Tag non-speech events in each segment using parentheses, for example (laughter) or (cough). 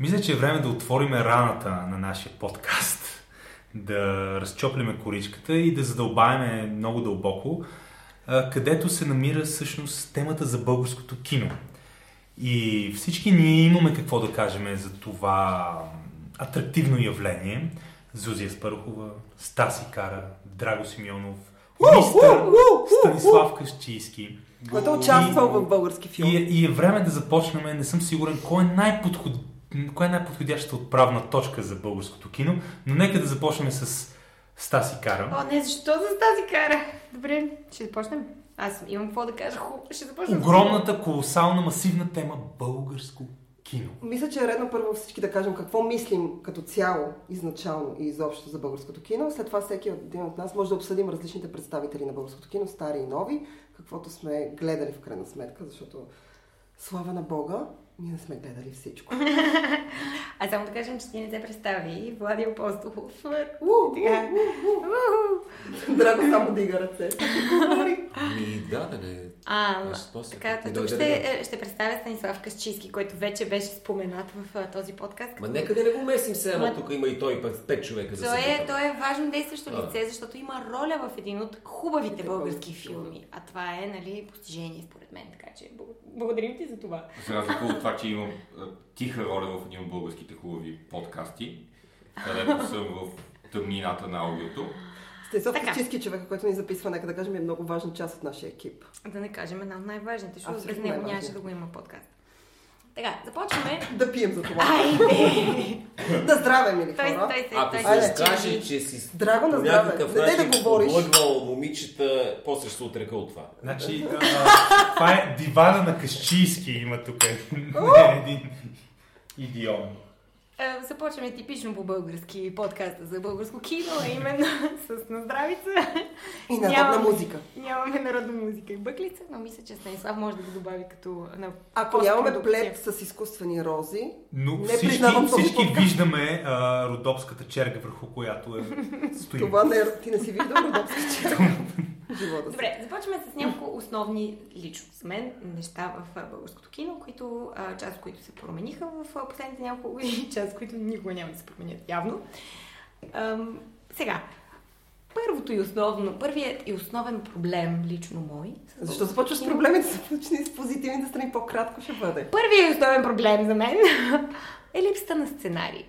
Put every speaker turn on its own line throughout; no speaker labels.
Мисля, че е време да отвориме раната на нашия подкаст, да разчоплиме коричката и да задълбаеме много дълбоко, където се намира всъщност темата за българското кино. И всички ние имаме какво да кажем за това атрактивно явление. Зузия Спарухова, Стаси Кара, Драго Симеонов, мистър Станислав Кащийски.
Който е участвал в български филм.
И, и е време да започнем. Не съм сигурен кой е най-подход... Кой е най-подходящата отправна точка за българското кино, но нека да започнем с Стаси Кара.
О, не, защо за Стаси Кара? Добре, ще започнем. Аз имам какво да кажа. Хубаво, ще започнем.
Огромната, колосална, масивна тема българско кино.
Мисля, че е редно първо всички да кажем какво мислим като цяло, изначално и изобщо за българското кино. След това всеки един от нас може да обсъдим различните представители на българското кино, стари и нови, каквото сме гледали в крайна сметка, защото слава на Бога, ние не сме гледали всичко. (laughs)
а само да кажем, че ти не се представи. Влади Апостолов.
Драго само дига ръце.
Ми, да, да не.
А, така, тук ще, ще представя Станислав Касчийски, който вече беше споменат в този подкаст.
Ма нека да не го месим сега, Ма... тук има и той пет човека
за той е, той е важно действащо лице, защото има роля в един от хубавите български филми. А това е, нали, постижение според мен. Така че благодарим ти за това.
За разлика от това, че имам тиха роля в един от българските хубави подкасти, където съм в тъмнината на аудиото.
Станислав Кичиски човека, който ни записва, нека да кажем, е много важна част от нашия екип.
Да не кажем една от най-важните, защото без него нямаше да го има подкаст. Така, започваме.
Да пием за това.
Айде! (laughs)
да здраве, мили
той,
хора.
Той, той,
Ако
той,
се каже, че си
Драго на здраве. Не дай да говориш.
Облъгвал момичета, после ще се отрека от това.
Значи, това е дивана на Кащийски има тук. (laughs) един идиом.
Е, започваме типично по български подкаста за българско кино, а именно (laughs) с наздравица.
И народна нямаме, музика.
Нямаме народна музика и бъклица, но мисля, че Станислав може да го добави като на
Ако нямаме плед с изкуствени рози,
но не всички, признавам всички виждаме а, родопската черга, върху която е (laughs) стои.
Това не е, ти не си виждал родопска черга. (laughs)
живота Добре, започваме с няколко основни лично за мен неща в българското кино, които, част от които се промениха в последните няколко години, част от които никога няма да се променят явно. Ам, сега, първото и основно, първият и основен проблем, лично мой.
Защо започваш с проблемите, започни с позитивните страни, по-кратко ще бъде.
Първият и основен проблем за мен (laughs) е липсата на сценарий.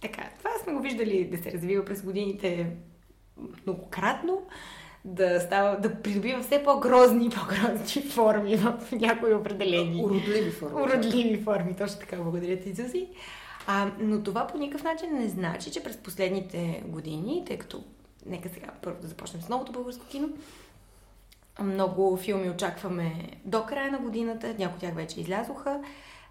Така, това сме го виждали да се развива през годините многократно да, става, да придобива все по-грозни и по-грозни форми в някои определени.
Уродливи форми.
Уродливи форми, точно така, благодаря ти, Зузи. А, но това по никакъв начин не значи, че през последните години, тъй като нека сега първо да започнем с новото българско кино, много филми очакваме до края на годината, някои от тях вече излязоха.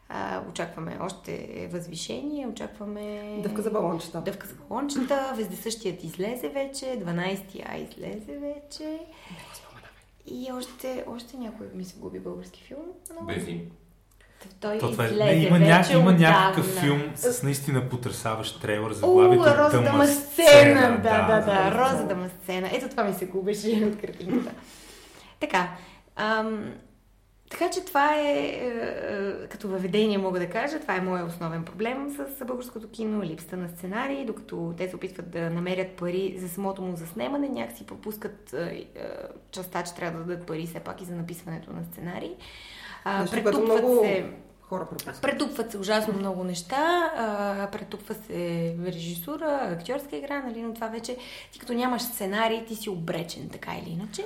А, очакваме още възвишение, очакваме...
Дъвка за балончета.
Дъвка за балончета, Вездесъщият излезе вече, 12-я излезе вече. И още, още някой ми се губи български филм.
Но... Безим.
Той То,
това,
е- не,
има,
ня,
има някакъв филм с наистина потрясаващ трейлър за главите
Роза Дамасцена. Да, да, да, да, Роза Дамасцена. Ето това ми се губеше от картинката. така, ам, така че това е, е, е, като въведение мога да кажа, това е моят основен проблем с българското кино, липсата на сценарии, докато те се опитват да намерят пари за самото му заснемане, някакси пропускат е, частта, че трябва да дадат пари все пак и за написването на сценарии.
А, претупват много... се хора
пропускат. Претупват се ужасно много неща, а, претупва се режисура, актьорска игра, нали, но това вече, ти като нямаш сценарий, ти си обречен, така или иначе.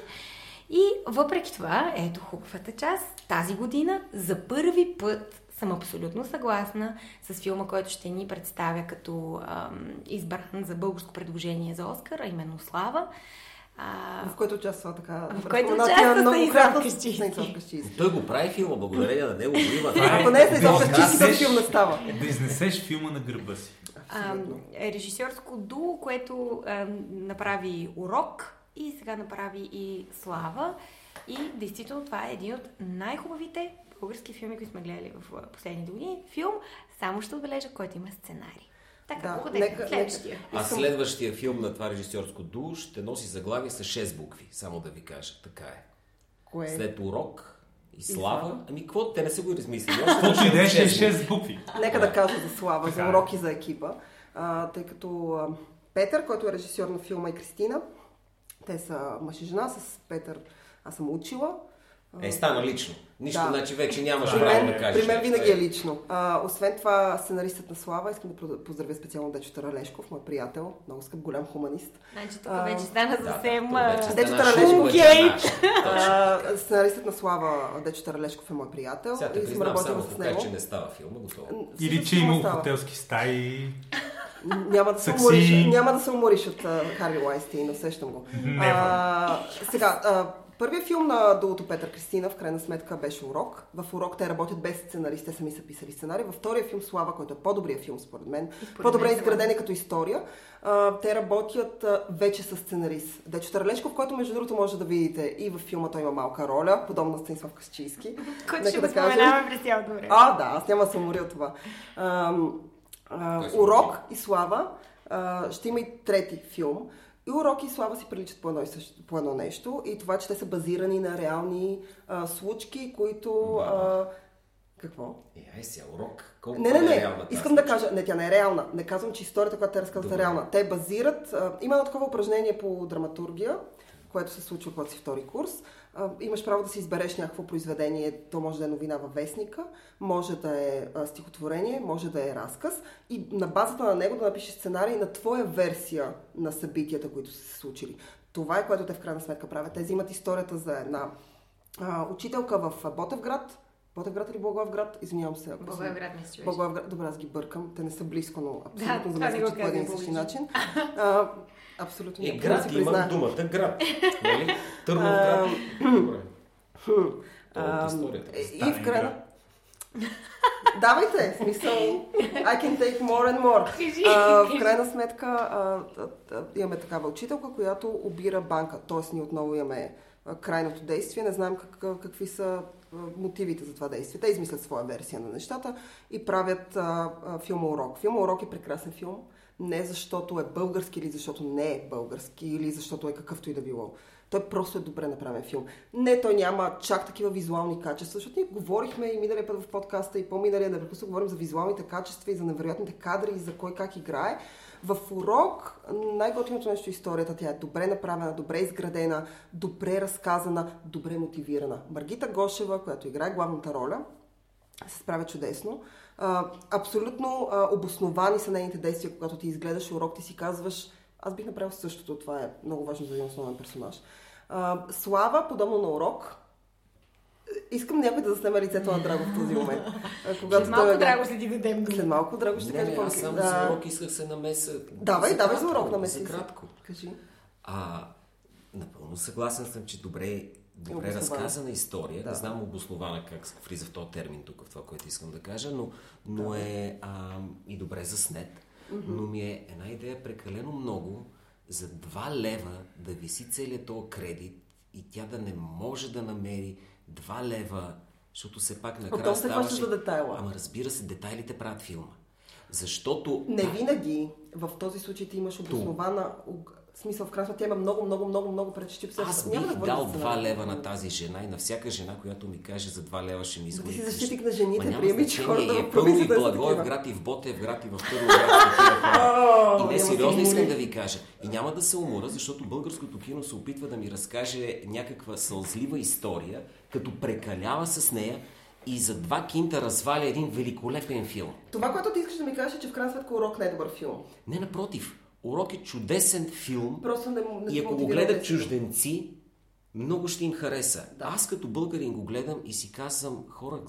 И въпреки това, ето хубавата част, тази година за първи път съм абсолютно съгласна с филма, който ще ни представя като ам, избран за българско предложение за Оскар, а именно Слава.
А... В който участва така.
В който участва Станислав Кащийски.
Той го прави филма, благодарение на него го има. (laughs)
Ако не е Станислав Кащийски, този филм не става.
Да изнесеш филма на гърба си.
А, режисьорско дуо, което а, направи урок и сега направи и Слава. И действително това е един от най-хубавите български филми, които сме гледали в последните години. Филм, само ще отбележа, който има сценарий. Така, да, нека, следващия.
А следващия филм на това режисьорско душ ще носи заглавие с 6 букви, само да ви кажа. Така е.
Кое?
След урок И Слава?
Слава.
Ами, какво? Те не са го измислили.
Каквото и да е, ще е
Шест
6 букви.
Нека да кажа за Слава,
Така
за
е.
уроки за екипа, а, тъй като а, Петър, който е режисьор на филма и Кристина, те са мъж и жена, с Петър аз съм учила.
Е, стана лично. Нищо,
Да.
значи вече нямаш
При
право да кажеш.
при мен винаги е лично. А, освен това, сценаристът на Слава, искам да поздравя специално Дечо Таралешков, мой приятел, много скъп голям хуманист.
Значи тук
А,
вече стана
Да,
съвсем...
тук вече
а,
Дето
стана
Таралежко,
шоу, вече
окей.
е
сценаристът на Слава, Дечо Таралешков е мой приятел
Сега те
и съм
признавам
работила
само,
с него.
че не става филма, готово.
Или че има хотелски стаи.
Няма да се умориш, няма да се умориш от uh, Харви Лайнстейн, усещам го. А, сега, а, първият филм на Дулото Петър Кристина, в крайна сметка, беше урок. В урок те работят без сценарист, те сами са писали сценарий. Във втория филм Слава, който е по-добрият филм според мен,
според
по-добре изграден е като история, а, те работят а, вече с сценарист. Дечо Тарлешков, който между другото може да видите и във филма той има малка роля, подобно на Станислав Касчийски.
Който ще
да
го
кажем.
споменаваме през цялото време.
А, да, аз няма да се уморя от това. Ам, а, урок и Слава а, ще има и трети филм. И Урок и Слава си приличат по едно, и също, по едно нещо. И това, че те са базирани на реални а, случки, които... А, какво?
Е, ай сега, урок. Колко
Не, не,
е
не.
реална тази
Искам да кажа. Не, тя не е реална. Не казвам, че историята, която те разказват е реална. Те базират. А, има едно такова упражнение по драматургия, което се случва, когато си втори курс. А, имаш право да си избереш някакво произведение. То може да е новина във вестника, може да е а, стихотворение, може да е разказ. И на базата на него да напишеш сценарий на твоя версия на събитията, които са се случили. Това е което те в крайна сметка правят. Те взимат историята за една а, учителка в Ботевград. Ботевград или Благоевград? Извинявам се. ако
Благоевград мисля, че беше.
Благоевград, добре, аз ги бъркам. Те не са близко, но абсолютно
това
за мен
не
по един и същи начин. А, абсолютно.
Е, град,
да си
имам
призная.
думата град. Нали? (laughs) Търнов град. Добре. Това историята.
и в крайна... Давайте, смисъл, I can take more and more. А, в крайна сметка а, а, имаме такава учителка, която обира банка. Тоест ние отново имаме крайното действие. Не знаем как, какви са мотивите за това действие. Те измислят своя версия на нещата и правят а, а, филма Урок. Филма Урок е прекрасен филм. Не защото е български или защото не е български или защото е какъвто и да било. Той просто е добре направен филм. Не, той няма чак такива визуални качества, защото ние говорихме и миналия път в подкаста и по-миналия непрекъснато говорим за визуалните качества и за невероятните кадри и за кой как играе. В урок най-готиното нещо е историята. Тя е добре направена, добре изградена, добре разказана, добре мотивирана. Маргита Гошева, която играе главната роля, се справя чудесно. А, абсолютно а, обосновани са нейните действия, когато ти изгледаш урок, ти си казваш, аз бих направил същото, това е много важно за един основен персонаж. А, Слава, подобно на урок, искам някой да заснеме лицето на Драго в този момент. Когато
След малко
той е-
драго ще ти дадем
След малко Драго ще
Не,
каже
не, аз
повече.
само
Да.
за урок исках се намеса.
Давай,
За
давай за
кратко,
урок намеси
За кратко.
Кажи.
А, напълно съгласен съм, че добре, добре разказана история.
Да.
Не знам обоснована как влиза в този термин тук, в това, което искам да кажа, но, но е а, и добре заснет. Но ми е една идея прекалено много за 2 лева да виси целият този кредит и тя да не може да намери 2 лева, защото все пак накрая
се
ставаше...
за детайла.
Ама разбира се, детайлите правят филма. Защото...
Не винаги. В този случай ти имаш обоснована... В смисъл, в крайна тя има много, много, много, много пречещи
Аз
Няма
бих
да
дал
за
2
сценарий.
лева на тази жена и на всяка жена, която ми каже за 2 лева ще ми изгони.
си
къща.
защитник на жените, приеми, че хората
и
в
е пълно и
провинцията са
Благоев град, и в Ботев град, и в и такива хора. (laughs) И не, сериозно искам да ви кажа. И няма да се умора, защото българското кино се опитва да ми разкаже някаква сълзлива история, като прекалява с нея и за два кинта разваля един великолепен филм.
Това, което ти искаш да ми кажеш, е, че в крайна сметка урок не е добър филм.
Не, напротив. Урок е чудесен филм,
Просто не, не
и ако го гледат чужденци, много ще им хареса. Аз като българин го гледам и си казвам, хора,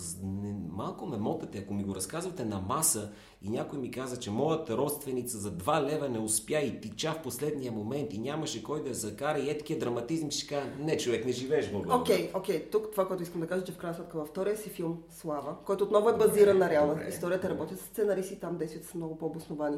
малко ме мотате, ако ми го разказвате на маса и някой ми каза, че моята родственица за 2 лева не успя и тича в последния момент и нямаше кой да я закара и е такива драматизм, ще кажа, не човек, не живееш в България.
Окей, окей. Тук това, което искам да кажа, че в крайна сметка във втория си филм Слава, който отново е базиран на реална
добре.
история, те работят с сценаристи, там действията са много по-обосновани.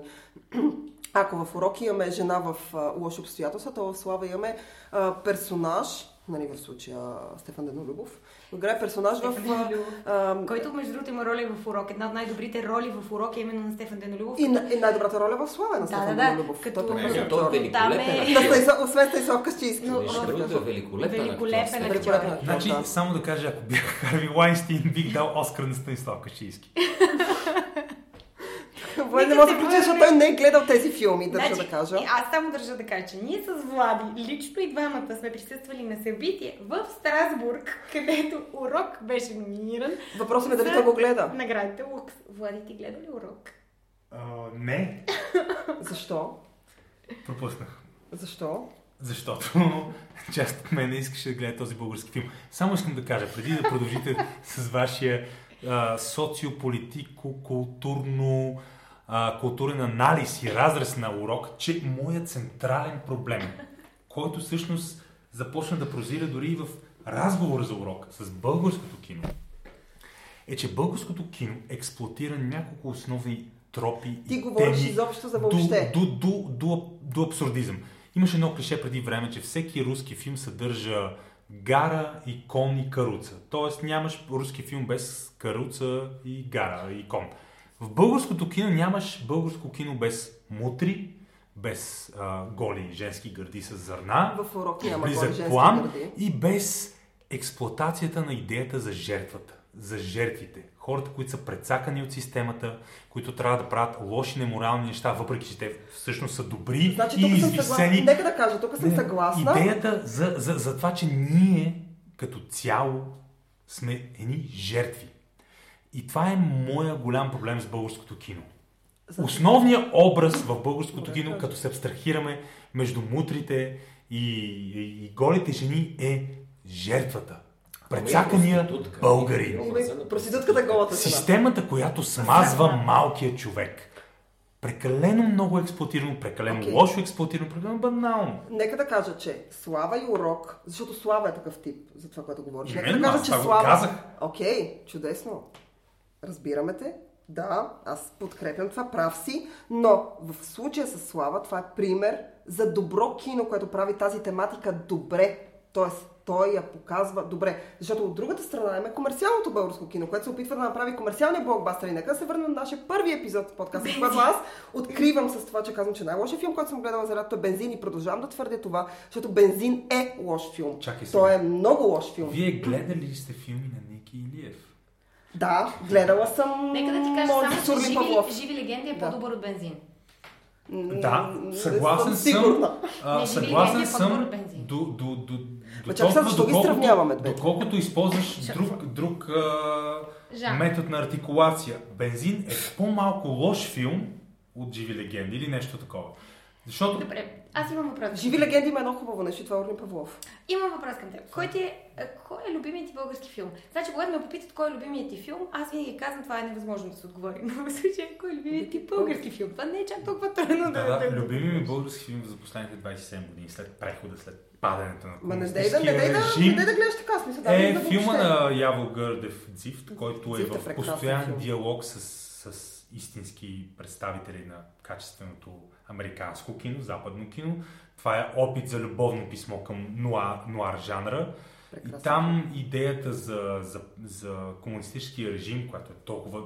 Ако в уроки имаме жена в а, лоши обстоятелства, то в Слава имаме а, персонаж, нали, в случая Стефан Денолюбов. Играе персонаж в...
Стефан Денолюбов.
а,
Който, между другото, има роля и в урок. Една от най-добрите роли в урок е именно на Стефан Денолюбов.
и, на- и най-добрата роля в Слава е на
Да,
Стефан
да, да.
Денолюбов.
Като-
Той е
той е великолепен.
Там е-
Да, Станислав- Освен Станислав Кащийски.
Но-
Между другото е великолепен
Великолепен
Значи,
да.
само да кажа, ако бях Харви Лайнстин, бих дал Оскар на Станислав Кашийски. (laughs)
Влади не
Нека
може да включи, защото той не е гледал тези филми, държа
Значи,
да кажа.
Аз само държа да кажа, че ние с Влади, лично и двамата сме присъствали на събитие в Страсбург, където урок беше номиниран.
Въпросът ми е дали той го гледа.
Наградите Лукс. Влади, ти гледа ли урок?
А, не,
Защо?
пропуснах.
Защо?
Защото (laughs) част от мен не искаше да гледа този български филм. Само искам да кажа, преди да продължите с вашия а, социополитико-културно а, културен анализ и разрез на урок, че моят централен проблем, който всъщност започна да прозира дори и в разговор за урок с българското кино, е, че българското кино експлуатира няколко основни тропи
Ти
и
говориш
теми
изобщо за
до,
въобще.
до, до, до, до абсурдизъм. Имаше едно клише преди време, че всеки руски филм съдържа гара и кон и каруца. Тоест нямаш руски филм без каруца и гара и кон. В българското кино нямаш българско кино без мутри, без а, голи женски гърди с зърна,
В урок няма голи
план
гърди.
и без експлоатацията на идеята за жертвата, за жертвите. Хората, които са прецакани от системата, които трябва да правят лоши, неморални неща, въпреки че те всъщност са добри
Значи
и извисени.
Нека да кажа, тук съм
Не,
съгласна.
Идеята за, за, за това, че ние като цяло сме едни жертви. И това е моя голям проблем с българското кино. Основният образ в българското кино, като се абстрахираме между мутрите и, и, и голите жени, е жертвата. Прецакания българи.
Образа
Има
на
Проститутката голата жена.
Системата, която смазва малкия човек. Прекалено много експлуатирано, прекалено
Окей.
лошо експлуатирано, прекалено банално.
Нека да кажа, че Слава и Урок, защото Слава е такъв тип, за това, което говориш. Нека да кажа, че Слава... Окей, чудесно. Разбираме те. Да, аз подкрепям това, прав си, но в случая с Слава това е пример за добро кино, което прави тази тематика добре. Тоест, той я показва добре. Защото от другата страна имаме комерциалното българско кино, което се опитва да направи комерциалния блокбастер. И нека се върнем на нашия първи епизод в подкаста, в който аз откривам с това, че казвам, че най-лошият филм, който съм гледала за лятото е Бензин и продължавам да твърдя това, защото Бензин е лош филм.
Чакай сега.
Той е много лош филм.
Вие гледали ли сте филми на Ники Илиев?
Да, гледала съм.
Нека да ти кажа само, че живи,
Павлов.
живи легенди е
Да.
по-добър от бензин.
Да, съгласен
не
съм.
Сигурна.
А,
Не,
съгласен
е по-добър
съм до, до, до, до
чакай сега, защо ги сравняваме двете?
доколкото използваш друг, друг а, метод на артикулация. Бензин е по-малко лош филм от Живи легенди или нещо такова. Защото
Добре, аз имам въпрос.
Живи легенди има едно хубаво нещо това е Орлин Павлов.
Имам въпрос към теб. Кой, ти е, кой е любимият ти български филм? Значи, когато ме попитат кой е любимият ти филм, аз винаги казвам, това е невъзможно да се отговори. Но в случая, кой е любимият ти български филм? Това не е чак толкова трудно да...
да, да, любими ми български филм за последните 27 години, след прехода, след падането на
Ма не дей да, не дей да,
режим,
не дей да гледаш така, смисъл. да,
е
да
филма на Яво Гърдев Дзифт, който е
Дзифт е
в постоянен
филм.
диалог с, с истински представители на качественото американско кино, западно кино. Това е опит за любовно писмо към нуар, нуар жанра.
Прекрасен
И там идеята за, за, за комунистическия режим, която е толкова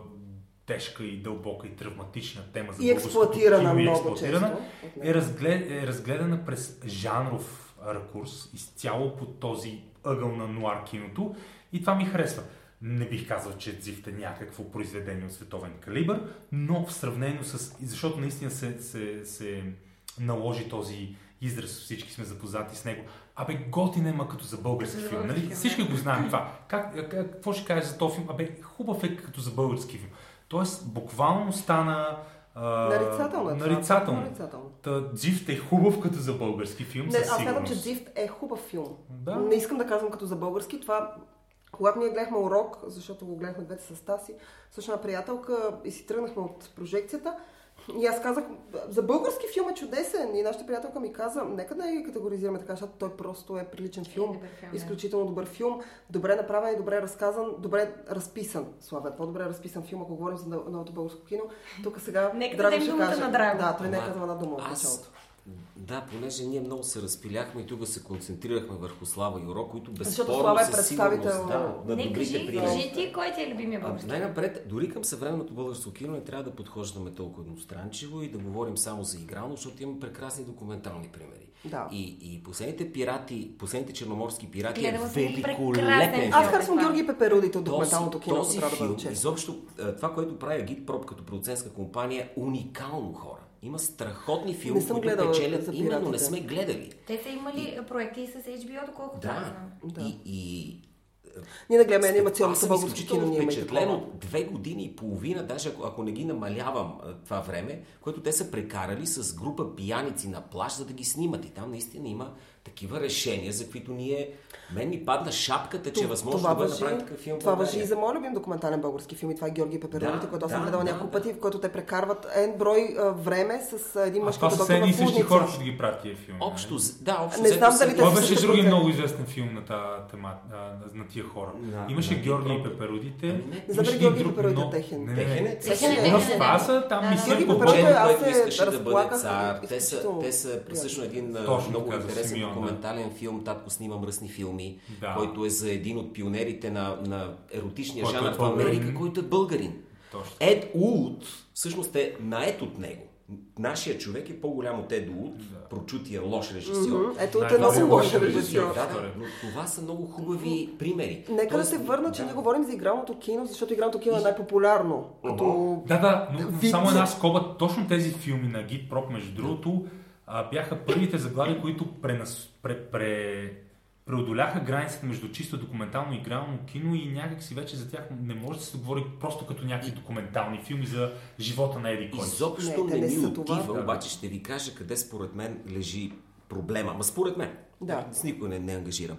тежка и дълбока и травматична тема за
И експлуатирана
кино и
много
експлуатирана,
често.
е, разглед, е разгледана през жанров ракурс, изцяло по този ъгъл на нуар киното и това ми харесва. Не бих казал, че Дзифт е някакво произведение от световен калибър, но в сравнение с... Защото наистина се, се, се наложи този израз, всички сме запознати с него. Абе, готин е, ма като за български
За
филм. Нали? Всички го знаем това. Как, как, какво ще кажеш за този филм? Абе, хубав е като за български филм. Тоест, буквално стана... а,
Нарицателно е
нарицателно.
Нарицателно.
Та, Дзифт е хубав като за български филм,
Не, аз смятам, че Дзифт е хубав филм.
Да.
Не искам да казвам като за български. Това, когато ние гледахме урок, защото го гледахме двете с Таси, също една приятелка и си тръгнахме от прожекцията, и аз казах, за български филм е чудесен. И нашата приятелка ми каза, нека да я категоризираме така, защото той просто е приличен филм.
добър филм, да.
Изключително добър филм. Добре направен и добре разказан, добре разписан. Слава е по-добре разписан филм, ако говорим за новото българско кино. Тук сега
Нека
Драго
дадем
ще
думата
каже.
на Драго.
Да, той не е казал една дума от
аз
началото.
Да, понеже ние много се разпиляхме и тук се концентрирахме върху Слава Юро, които
Защото
безспорно
Слава е представител
да, на
Не, кажи,
примери.
кажи ти, кой ти е любимия български?
Най-напред, дори към съвременното българско кино не трябва да подхождаме толкова едностранчиво и да говорим само за игрално, защото има прекрасни документални примери.
Да.
И, и последните пирати, последните черноморски пирати
Гледала
е великолепен.
Аз харесвам. Георги Пеперудите от
Този,
документалното кино,
този
да бъда
филм,
честен.
изобщо това, което прави Агитпроп като продуцентска компания, е уникално хора. Има страхотни филми,
Не съм
които
гледала
печелят,
за
именно не
пиратите.
сме гледали.
Те са имали проекти и с HBO, доколкото
Да.
Да.
И, и
Ние да гледаме
аз
анимационното
съм
българско
изключително
кино, ние имаме
впечатлен
такова.
от две години и половина, даже ако, ако не ги намалявам това време, което те са прекарали с група пияници на плаж, за да ги снимат. И там наистина има такива решения, за които ние... Мен ми падна шапката, че е възможно да бъде направен такъв филм
това въжи и за моят любим документален български филм. И това е Георги Пеперудите,
Да,
който аз съм
да,
гледала
да,
няколко
да.
пъти, в който те прекарват ен брой а, време с а, един мъж,
това
който
са все едни и същи хора, ще ги правят тия филми. нали?
Общо, з- да, общо
Не знам
са-
дали
Това
са
беше други много известен филм на, тема, на, тия хора. Имаше
на
Георги и
Георги
Пеперудите.
Ами не.
Не знам дали Георги Пеперудите
много-
техен.
Не, не, не.
Е,
Техен е, е,
това
да.
са, там
Да,
ми
да.
се
Георги
Момчето,
аз
което
се
да цар. Те са, са всъщност един много интересен
Симеон, да.
документален филм. Татко снима мръсни филми,
Да.
който е за един от пионерите на, на еротичния
Който е
жанр в
българин.
Америка, който е българин.
Точно.
Ед Улт, всъщност е наед от него. Нашия човек е по-голям от Ед Улт, прочутия лош режисьор.
Мгм. Ето,
Да,
от е
това
много
е
лош режисьор.
Да, да,
Втория.
но това са много хубави примери.
Нека да
Тоест,
се върна, че
да.
ние говорим за игралното кино, защото игралното кино е най-популярно. Като...
Да, да, но само една скоба. Точно тези филми на Гид Прop, между другото, а, бяха първите заглави, които пренас... пре... Пре... преодоляха границата между чисто документално и игрално кино и някак си вече за тях не може да се говори просто като някакви документални филми за живота на Еди кой.
Изобщо
Не,
не,
не
ми отива,
Да.
обаче ще ви кажа къде според мен лежи проблема. Ма според мен.
Да.
С никой не, не ангажирам.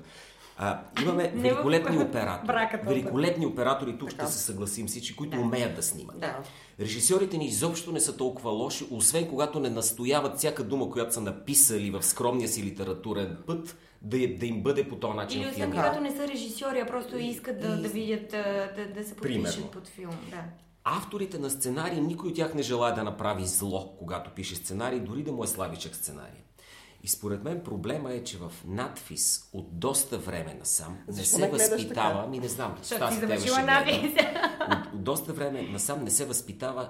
А, имаме великолепни (laughs) оператори.
брака толкова.
великолепни оператори, тук
Така.
ще се съгласим всички, които
Да.
умеят да снимат.
Да.
Режисьорите ни изобщо не са толкова лоши, освен когато не настояват всяка дума, която са написали в скромния си литературен път, да, е- да им бъде по този начин
Или освен когато не са режисьори, а просто искат да, да видят, да, да се подпишат под филм. Да.
Авторите на сценарии, никой от тях не желая да направи зло, когато пише сценарий, дори да му е слабичък сценарий. И според мен проблема е, че в надфис от доста време насам не
Защо
се възпитава,
така?
ми не знам,
завършила
ще гледа.
надпис.
От, от доста време насам не се възпитава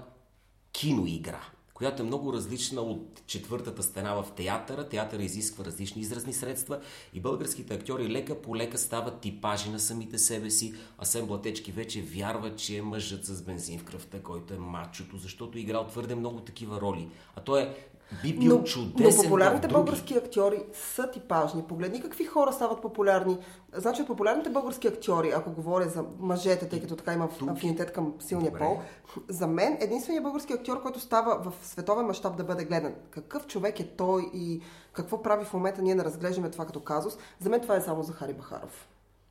киноигра, която е много различна от четвъртата стена в театъра. Театъра изисква различни изразни средства и българските актьори лека по лека стават типажи на самите себе си. Асен Блатечки вече вярва, че е мъжът с бензин в кръвта, който е мачото, защото е играл твърде много такива роли. А той е би бил
Но,
чудесен
но популярните български актьори са типажни. Погледни какви хора стават популярни. Значи от популярните български актьори, ако говоря за мъжете, тъй като така има афинитет към силния
Добре.
пол, за мен единственият български актьор, който става в световен мащаб да бъде гледан. Какъв човек е той и какво прави в момента, ние не разглеждаме това като казус. За мен това е само Захари Бахаров.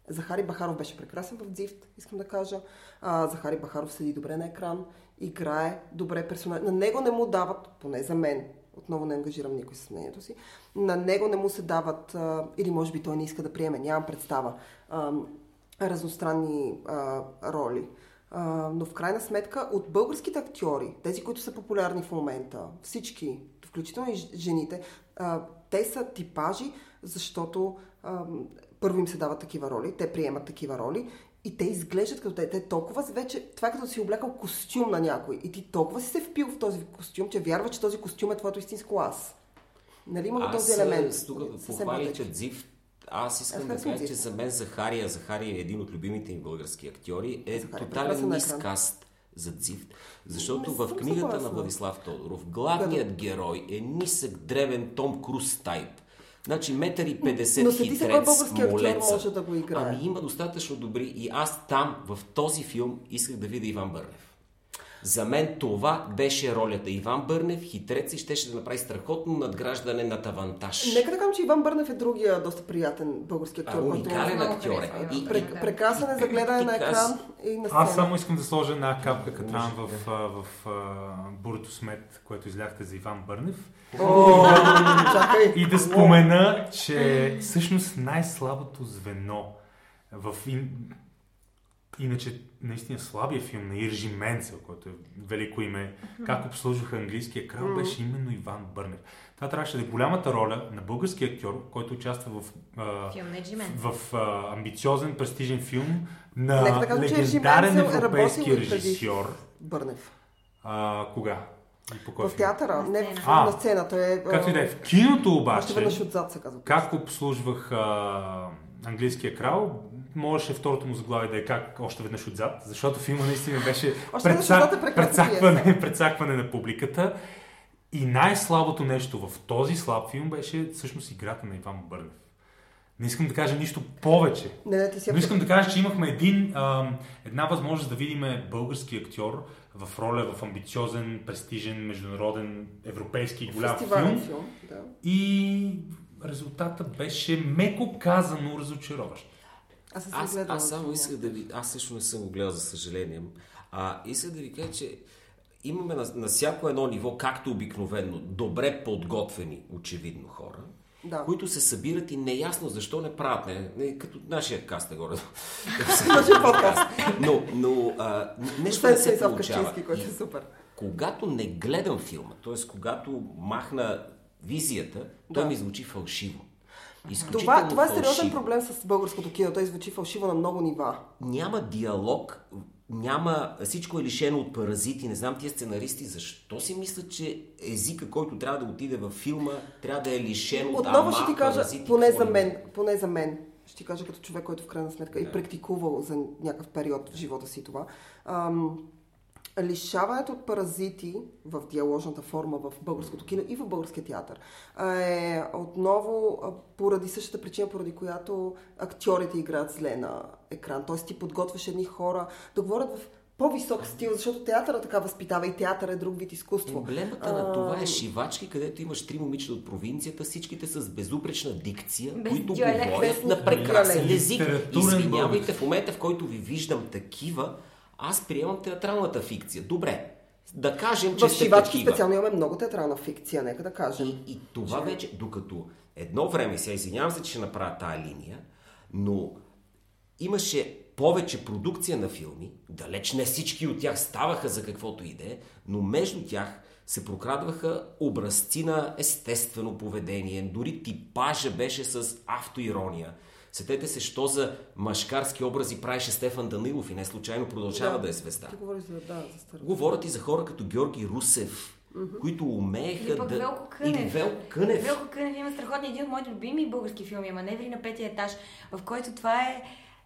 Захари Бахаров беше прекрасен в Дзифт, искам да кажа. А, Захари Бахаров седи добре на екран, играе добре персонаж. На него не му дават, поне за мен, отново не ангажирам никой с мнението си, на него не му се дават, а, или може би той не иска да приеме, нямам представа, а, разностранни а, роли. А, но в крайна сметка от българските актьори, тези, които са популярни в момента, всички, включително и жените, а, те са типажи, защото а, първо им се дават такива роли, те приемат такива роли и те изглеждат като те. Те толкова вече, това е като си облякал костюм на някой и ти толкова си се впил в този костюм, че вярва, че този костюм е твоето истинско аз. Нали има този
Аз
елемент?
е, тук похвалихте
младежки.
Дзив. Аз искам
Аз
да кажа, че за мен Захария, Захария е един от любимите ми български актьори, е
Захари е
тотален мискаст за Дзив. Защото
Не
в книгата на. Владислав Тодоров, главният герой е нисък, древен Том Круз тайп. Значи метър и 50
Но сети се кой
хитрец,
български актьор може да го играе.
Ами има достатъчно добри и аз там, в този филм, исках да видя Иван Бърнев. За мен това беше ролята. Иван Бърнев, хитрец и щеше да направи страхотно надграждане на тавантаж.
Нека да кажем, че Иван Бърнев е другия доста приятен български
А,
актьор, който
уникален
Много
актьор е. И, и,
Пре- прекрасен е за гледане на екран и на сцена.
Аз само искам да сложа една капка катран в, а, в, в бурето смет, което изляхте за Иван Бърнев. (laughs) И да спомена, че всъщност най-слабото звено в. Иначе, наистина слабия филм на Иржи Менцел, който е велико име, как обслужваха английския крал, беше именно Иван Бърнев. Това трябваше да е голямата роля на български актьор, който участва в, а,
Филм на Джимен.
в а, амбициозен, престижен филм
Нека
на
да че Иржи
легендарен
е
европейски режисьор.
Бърнев.
А, кога?
В театъра, не
сцена.
в,
А,
на сцената. Е,
Както и да е. В киното
Още
обаче,
веднъж отзад се казва.
как обслужвах а, английския крал, можеше второто му заглавие да е как още веднъж отзад, защото филма наистина беше
отзад е
на публиката. И най-слабото нещо в този слаб филм беше всъщност играта на Иван Бърнев. Не искам да кажа нищо повече.
Не, не, ти си
Но искам да кажа, че имахме един, а, една възможност да видим български актьор в роля в амбициозен, престижен, международен, европейски голям
фестивален
филм.
филм. Да.
И резултатът беше меко казано разочароващ.
Аз
Аз,
гледала
аз само исках да ви... Аз също не съм го гледал, за съжаление. А, исках да ви кажа, че имаме на, на всяко едно ниво, както обикновено, добре подготвени, очевидно хора,
Да.
които се събират и неясно защо не правят, не, не като нашия каст е горе. (laughs)
Нашия подкаст.
но, но а, нещо не се получава.
Който е супер.
когато не гледам филма, т.е. когато махна визията, той
Да.
ми звучи фалшиво.
Това,
Изключително
това е сериозен
фалшиво.
проблем с българското кино. Той звучи фалшиво на много нива.
няма диалог, няма, всичко е лишено от паразити. Не знам тия сценаристи защо си мислят, че езика, който трябва да отиде във филма, трябва да е лишен от
Отново
ама,
ще ти кажа,
паразити,
поне за мен, поне за мен, ще ти кажа като човек, който в крайна сметка и практикувал за някакъв период в живота си това. Ам, лишаването от паразити в диаложната форма в българското кино и в българския театър е отново поради същата причина, поради която актьорите играят зле на екран. Тоест ти подготвяш едни хора да говорят в по-висок стил, защото театъра така възпитава и театър е друг вид изкуство.
Емблемата
А,
на това е шивачки, където имаш три момичета от провинцията, всичките с безупречна дикция,
Без
които говорят
Без
на прекрасен език. Извинявайте, в момента, в който ви виждам такива, аз приемам театралната фикция. Добре, да кажем, че
В шивачки специално имаме много театрална фикция, нека да кажем.
И, и това вече, докато едно време, сега извинявам се, че ще направя тая линия, но имаше повече продукция на филми, далеч не всички от тях ставаха за каквото и да е, но между тях се прокрадваха образци на естествено поведение, дори типажа беше с автоирония. Сетете се, що за машкарски образи правеше Стефан Данилов и не случайно продължава да, е звезда.
Ти говориш за, да, за старо.
Говорят и за хора като Георги Русев, които умееха
Или пък
да...
Велко Кънев.
Или Велко Кънев.
Велко Кънев има страхотни един от моите любими български филми, Маневри на петия етаж, в който това е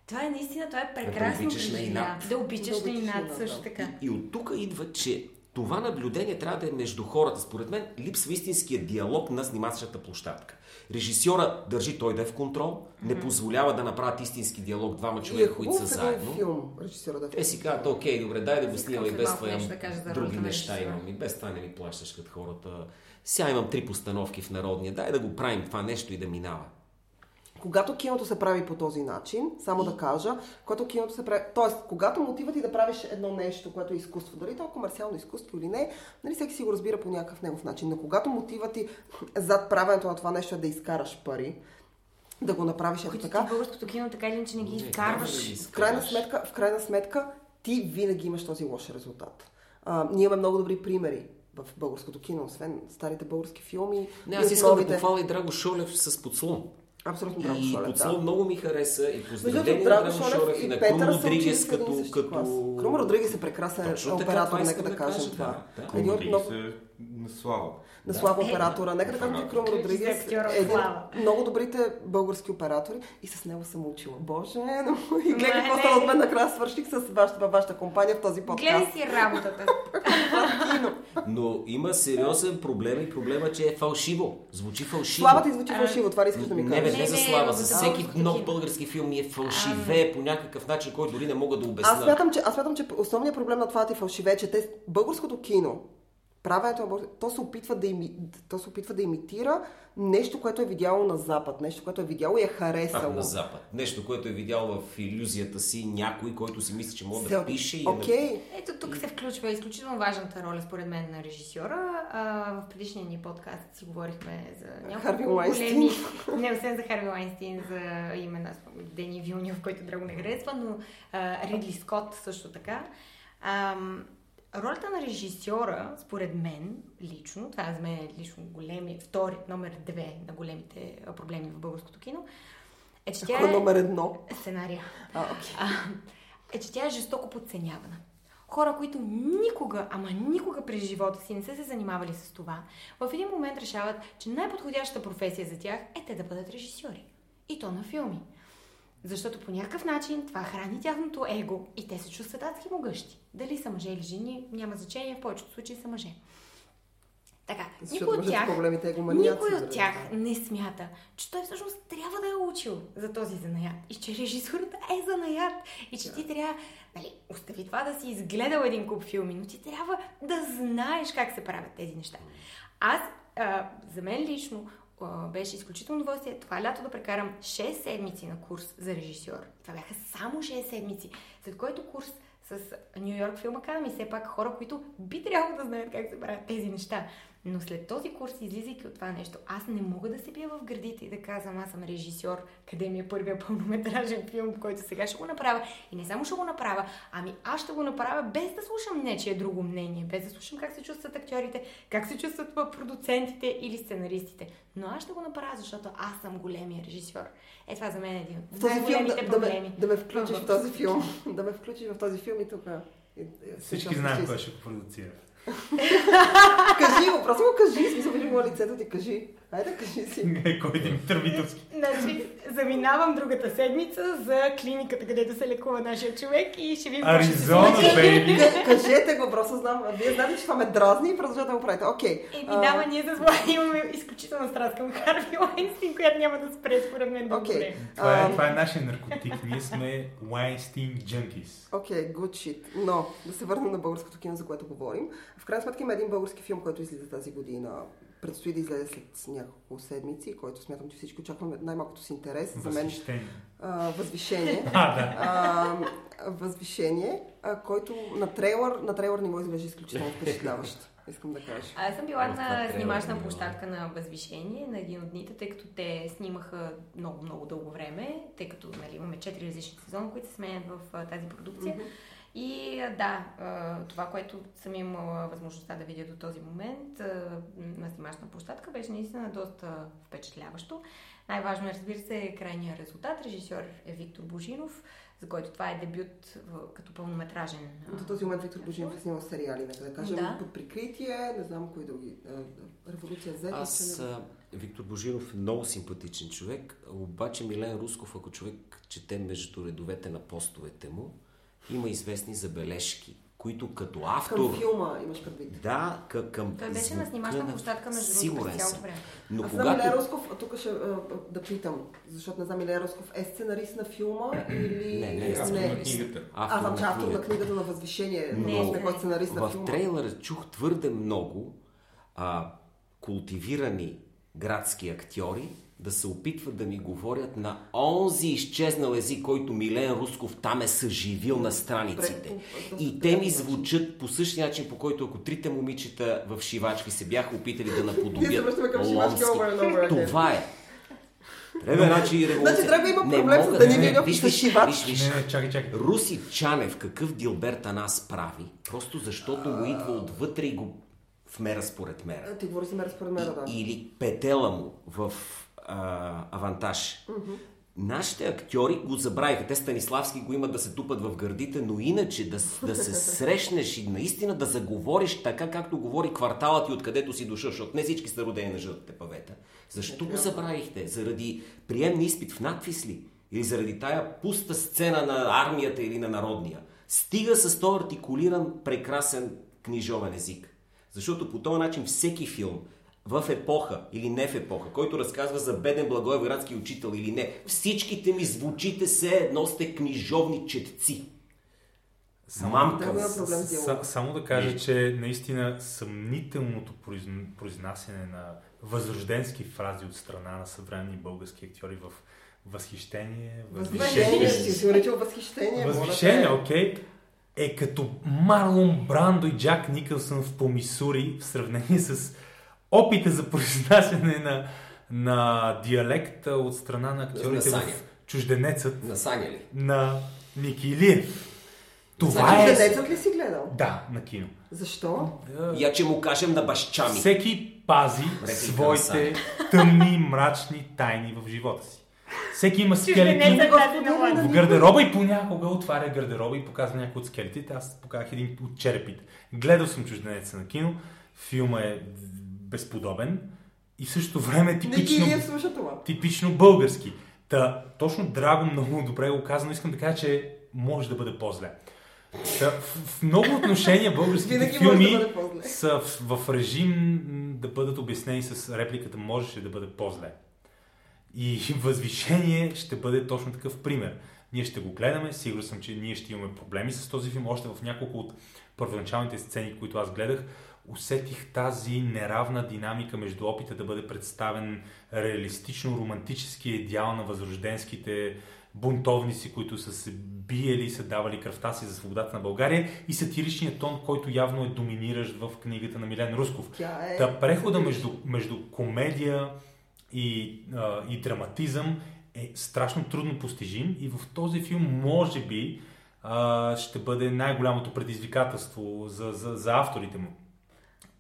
това е наистина, това е прекрасно
обичаш на инат.
Да обичаш
Да
на
обичаш на
инат, също
да.
така.
И от тук идва, че това наблюдение трябва да е между хората. Според мен липсва истинския диалог на снимачната площадка. Режисьора държи той да е в контрол, не позволява да направят истински диалог двама
И е
човека, които са заедно.
филм, режисьора да е
Те си казват, окей, добре, дай да го снимам и без това имам
да
други неща имам. И без това не ми плащаш като хората. Сега имам три постановки в Народния, дай да го правим това нещо и да минава.
Когато киното се прави по този начин, само да кажа, когато киното се прави, т.е. когато мотивът ти да правиш едно нещо, което е изкуство, дали то е комерциално изкуство или не, нали всеки си го разбира по някакъв негов начин, но когато мотивът ти зад правенето на това нещо е да изкараш пари, да го направиш ето
ти
така,
в българското кино така или иначе не ги изкарваш.
да
в крайна, сметка, в крайна сметка ти винаги имаш този лош резултат. А, ние имаме много добри примери в българското кино, освен старите български филми.
Не,
и
аз искам да
новите.
похваля и Драго Шолев с подслон.
Абсолютно браво,
И
Шолев,
подслон
да.
много ми хареса и поздравление на
Драго
Драго
Шолев
и
и
на Крум Родригес
и
като... като...
клас. Крум Родригес е прекрасен
Точно
оператор, нека да
да
кажем това.
да.
Един от
Крум
много,
Родригес е слава.
на
Да.
слава
Е,
оператора. Нека да кажем, че Крум
Оператор.
Родригес е един
слава.
от много добрите български оператори и с него съм учила. Боже, но и гледай какво става от мен накрая свърших с вашата, вашата компания в този
Гледай
подкаст.
си работата. (laughs)
Но има сериозен проблем и проблема, че е фалшиво. Звучи фалшиво.
Славата и звучи фалшиво, това ли искаш да ми
Не, бе,
кажеш?
не за
Не, не,
слава,
за
за всеки нов български филм е фалшивее по някакъв начин, който дори не мога да обясня.
Аз смятам, че, аз смятам, че основният проблем на това ти фалшиве е, че те, българското кино правенето на български... То се опитва да, ими... то се опитва да имитира нещо, което е видяло на Запад, нещо, което е видяло и е харесало.
А, на Запад. Нещо, което е видял в иллюзията си някой, който си мисли, че може
Се-
да пише и
Окей.
е...
Ето тук се включва изключително важната роля, според мен, на режисьора. А, в предишния ни подкаст си говорихме за няколко големи... Не, освен за Харви Лайнстин, за имена Дени Вилнев, който драго не харесва, но а, Ридли Скот също така. Ам, ролята на режисьора, според мен, лично, това за мен е лично големи, втори, номер две на големите проблеми в българското кино, е, че тя
е номер едно?
сценария
А,
а, е, че тя е жестоко подценявана. Хора, които никога, ама никога през живота си не са се занимавали с това, в един момент решават, че най-подходящата професия за тях е те да бъдат режисьори. И то на филми. Защото по някакъв начин това храни тяхното его и те се чувстват адски могъщи. Дали са мъже или жени, няма значение, в повечето случаи са мъже. Така, никой от тях, никой от тях не смята, че той всъщност трябва да е учил за този занаят и че режисурата е занаят и че ти трябва, нали, остави това да си изгледал един куп филми, но ти трябва да знаеш как се правят тези неща. Аз, а, за мен лично, а, беше изключително удоволствие това лято да прекарам 6 седмици на курс за режисьор. Това бяха само 6 седмици, след който курс с Нью Йорк Филм Академи, все пак хора, които би трябвало да знаят как се правят тези неща. Но след този курс, излизайки от това нещо, аз не мога да се бия в гърдите и да казвам, аз съм режисьор, къде ми е първия пълнометражен филм, който сега ще го направя. И не само ще го направя, ами аз ще го направя без да слушам нечие друго мнение, без да слушам как се чувстват актьорите, как се чувстват продуцентите или сценаристите. Но аз ще го направя, защото аз съм големия режисьор. Е, това за мен е един от най-големите
да, да, ме,
проблеми.
да ме включиш в този филм. (laughs) да ме включиш в този филм и тук. е, е,
Всички знаем кой ще го продуцира.
Кажи го, просто го кажи, смисъл виждам лицето ти, кажи. Айде, кажи си. (laughs)
Е, Кой е Димитър Витовски?
Значи, заминавам другата седмица за клиниката, където се лекува нашия човек и ще се
Аризона, бейби! (laughs)
Ка- Кажете го, просто знам. Вие знаете, че това ме дразни и продължавате да го правите. Окей.
Еми
А,
да, ма ние с Влади имаме изключителна страст към Харви Лайнстин, която няма да спре според мен време.
Това е, това е нашия наркотик. Ние сме Weinstein Junkies.
Окей, okay, good shit. Но, да се върнем на българското кино, за което говорим. В крайна сметка има един български филм, който излиза тази година. Предстои да излезе след няколко седмици, който смятам, че всички очакваме най-малкото с интерес. За мен а, възвишение. (laughs)
А, да.
а, възвишение, а, който на трейлър, на трейлър не му изглежда изключително впечатляващ. Искам да кажа.
Аз съм била
това
на
трейлър
снимачна площадка на Възвишение на един от дните, тъй като те снимаха много, много дълго време, тъй като нали, имаме четири различни сезона, които се сменят в а, тази продукция. И да, това, което съм имала възможността да видя до този момент на снимачна площадка, беше наистина доста впечатляващо. Най-важно е, разбира се, крайния резултат. Режисьор е Виктор Божинов, за който това е дебют като пълнометражен.
До този момент Виктор Божинов е снимал сериали, нека да кажем,
Да.
под прикритие, не знам кои други. Революция Z.
Аз, а, Виктор Божинов е много симпатичен човек, обаче Милен Русков, ако човек чете между редовете на постовете му, има известни забележки, които като автор...
Към филма имаш предвид.
Да, към, към
Той беше на снимачна площадка между другото
Сигурен съм.
време.
Но
Аз знам Илия
когато...
Русков, а тук ще а, а, да питам, защото не знам Илия Русков е сценарист на филма или...
Не, не е
Автор на книгата.
Аз знам, че автор на
книгата.
на Възвишение,
Не,
но
не.
е сценарист на
В
филма.
трейлера чух твърде много а, култивирани градски актьори да се опитват да ми говорят на онзи изчезнал език, който Милен Русков там е съживил на страниците. И те ми звучат по същия начин, по който ако трите момичета в шивачки се бяха опитали да наподобят Ломски. Това е. Трябва, значи, революция.
Значи, трябва да има проблем с Данил
Виж,
с шивач.
виж, виж.
Не, не, чакай, чакай.
Руси Чанев какъв Дилберт Анас прави, просто защото му идва отвътре и го вмера според мера.
А, Ти говори за мера според мен, да.
И, или петела му в а, авантаж. Нашите актьори го забравиха. Те Станиславски го имат да се тупат в гърдите, но иначе да, да се (laughs) срещнеш и наистина да заговориш така, както говори кварталът и откъдето си дошъл, защото не всички са родени на жълтите павета. Защо го забравихте? Заради приемни изпит в надпис ли? Или заради тая пуста сцена на армията или на народния? Стига с този артикулиран, прекрасен книжовен език. Защото по този начин всеки филм в епоха или не в епоха, който разказва за беден благоевградски учител или не, всичките ми звучите се едно сте книжовни четци.
Само,
Мамка.
Да, проблем с
само да кажа, че наистина съмнителното произн- произнасяне на възрожденски фрази от страна на съвременни български актьори в възхищение,
Възвишение, наричал възхищение.
Възвишение, окей, е като Марлон Брандо и Джак Никълсън в Помисури в сравнение с опита за произнасяне на, на диалекта от страна на актьорите
На
в. Чужденецът
На Саня ли?
на Ники Илиев. Това
Значи,
е...
децът ли си гледал?
Да, на кино.
Защо?
Я, че му кажем на баща ми.
Всеки пази своите тъмни, мрачни тайни в живота си. Всеки има скелети
Чужденецът на
в гардероба и понякога отваря гардероба и показва някой от скелетите. Аз показах един от черепите. Гледал съм чужденеца на кино. Филма е безподобен и в същото време типично,
Илиев слуша това.
типично български. Та, точно Драго много добре го каза, но искам да кажа, че може да бъде по-зле. Та, в, в много отношения българските филми
да
са в, в режим да бъдат обяснени с репликата можеше да бъде по-зле. И (laughs) възвишение ще бъде точно такъв пример. Ние ще го гледаме, сигурен съм, че ние ще имаме проблеми с този филм. Още в няколко от първоначалните сцени, които аз гледах, усетих тази неравна динамика между опита да бъде представен реалистично романтически идеал на възрожденските бунтовници, които са се биели и са давали кръвта си за свободата на България и сатиричният тон, който явно е доминиращ в книгата на Милен Русков.
Тя е...
Та прехода между, между комедия и, а, и драматизъм е страшно трудно постижим и в този филм може би а, ще бъде най-голямото предизвикателство за, за, за авторите му.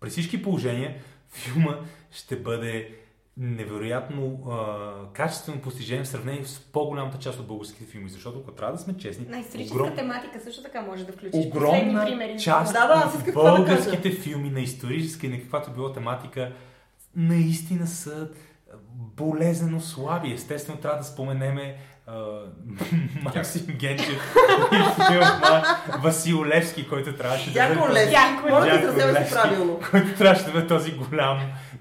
При всички положения филма ще бъде невероятно а, качествено постижение в сравнение с по-голямата част от българските филми, защото ако трябва да сме честни,
На историческа
огром-
тематика също така може да включиш
огромна
примери.
част
Да, да,
от
това да
българските филми на историческа и на каквато било тематика наистина са болезнено слаби. Естествено трябва да споменеме (laughs) Максим Генчев и филма Васил Левски, който трябваше да бъде
Левски. Моля да се правилно.
който трябваше да бъде този голям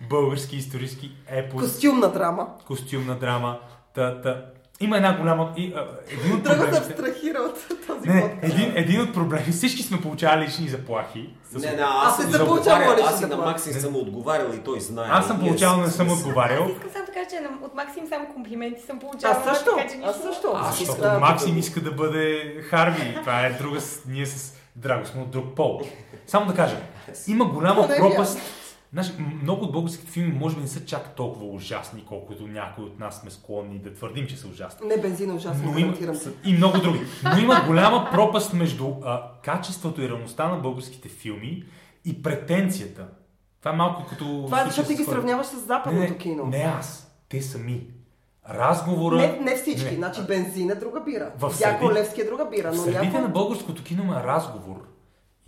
български исторически епос,
Костюмна драма.
костюмна драма. Та, та, има една голяма... И, а, един от
се
проблемите...
абстрахира от този
Не,
подкаст.
един, един от проблемите, всички сме получавали лични заплахи. С...
Не, не,
Аз
аз,
не
съм
получавала лични
аз и на. Максим съм отговарял и той знае.
Аз съм получавал, не съм отговарял.
Аз искам само да кажа, че от Максим само комплименти съм получавала.
Аз също.
така че нищо-
Аз също.
Аз
Защото Максим иска да бъде Харви. Това е друга... Ние с Драго сме от друг пол. Само да кажа, има голяма пропаст. М- много от българските филми може би не са чак толкова ужасни, колкото някои от нас сме склонни да твърдим, че са ужасни.
Не, бензина ужасно,
Но има, и много други. Но има голяма пропаст между а, качеството и реалността на българските филми и претенцията. Това е малко като...
Това е защото ти ги сравняваш с западното
не,
кино.
не аз. Те сами. Разговора...
Не, не всички.
Не.
Значи бензин е друга бира.
В
Дяко Левски е друга бира.
В
Но
средите
някой...
на българското кино има разговор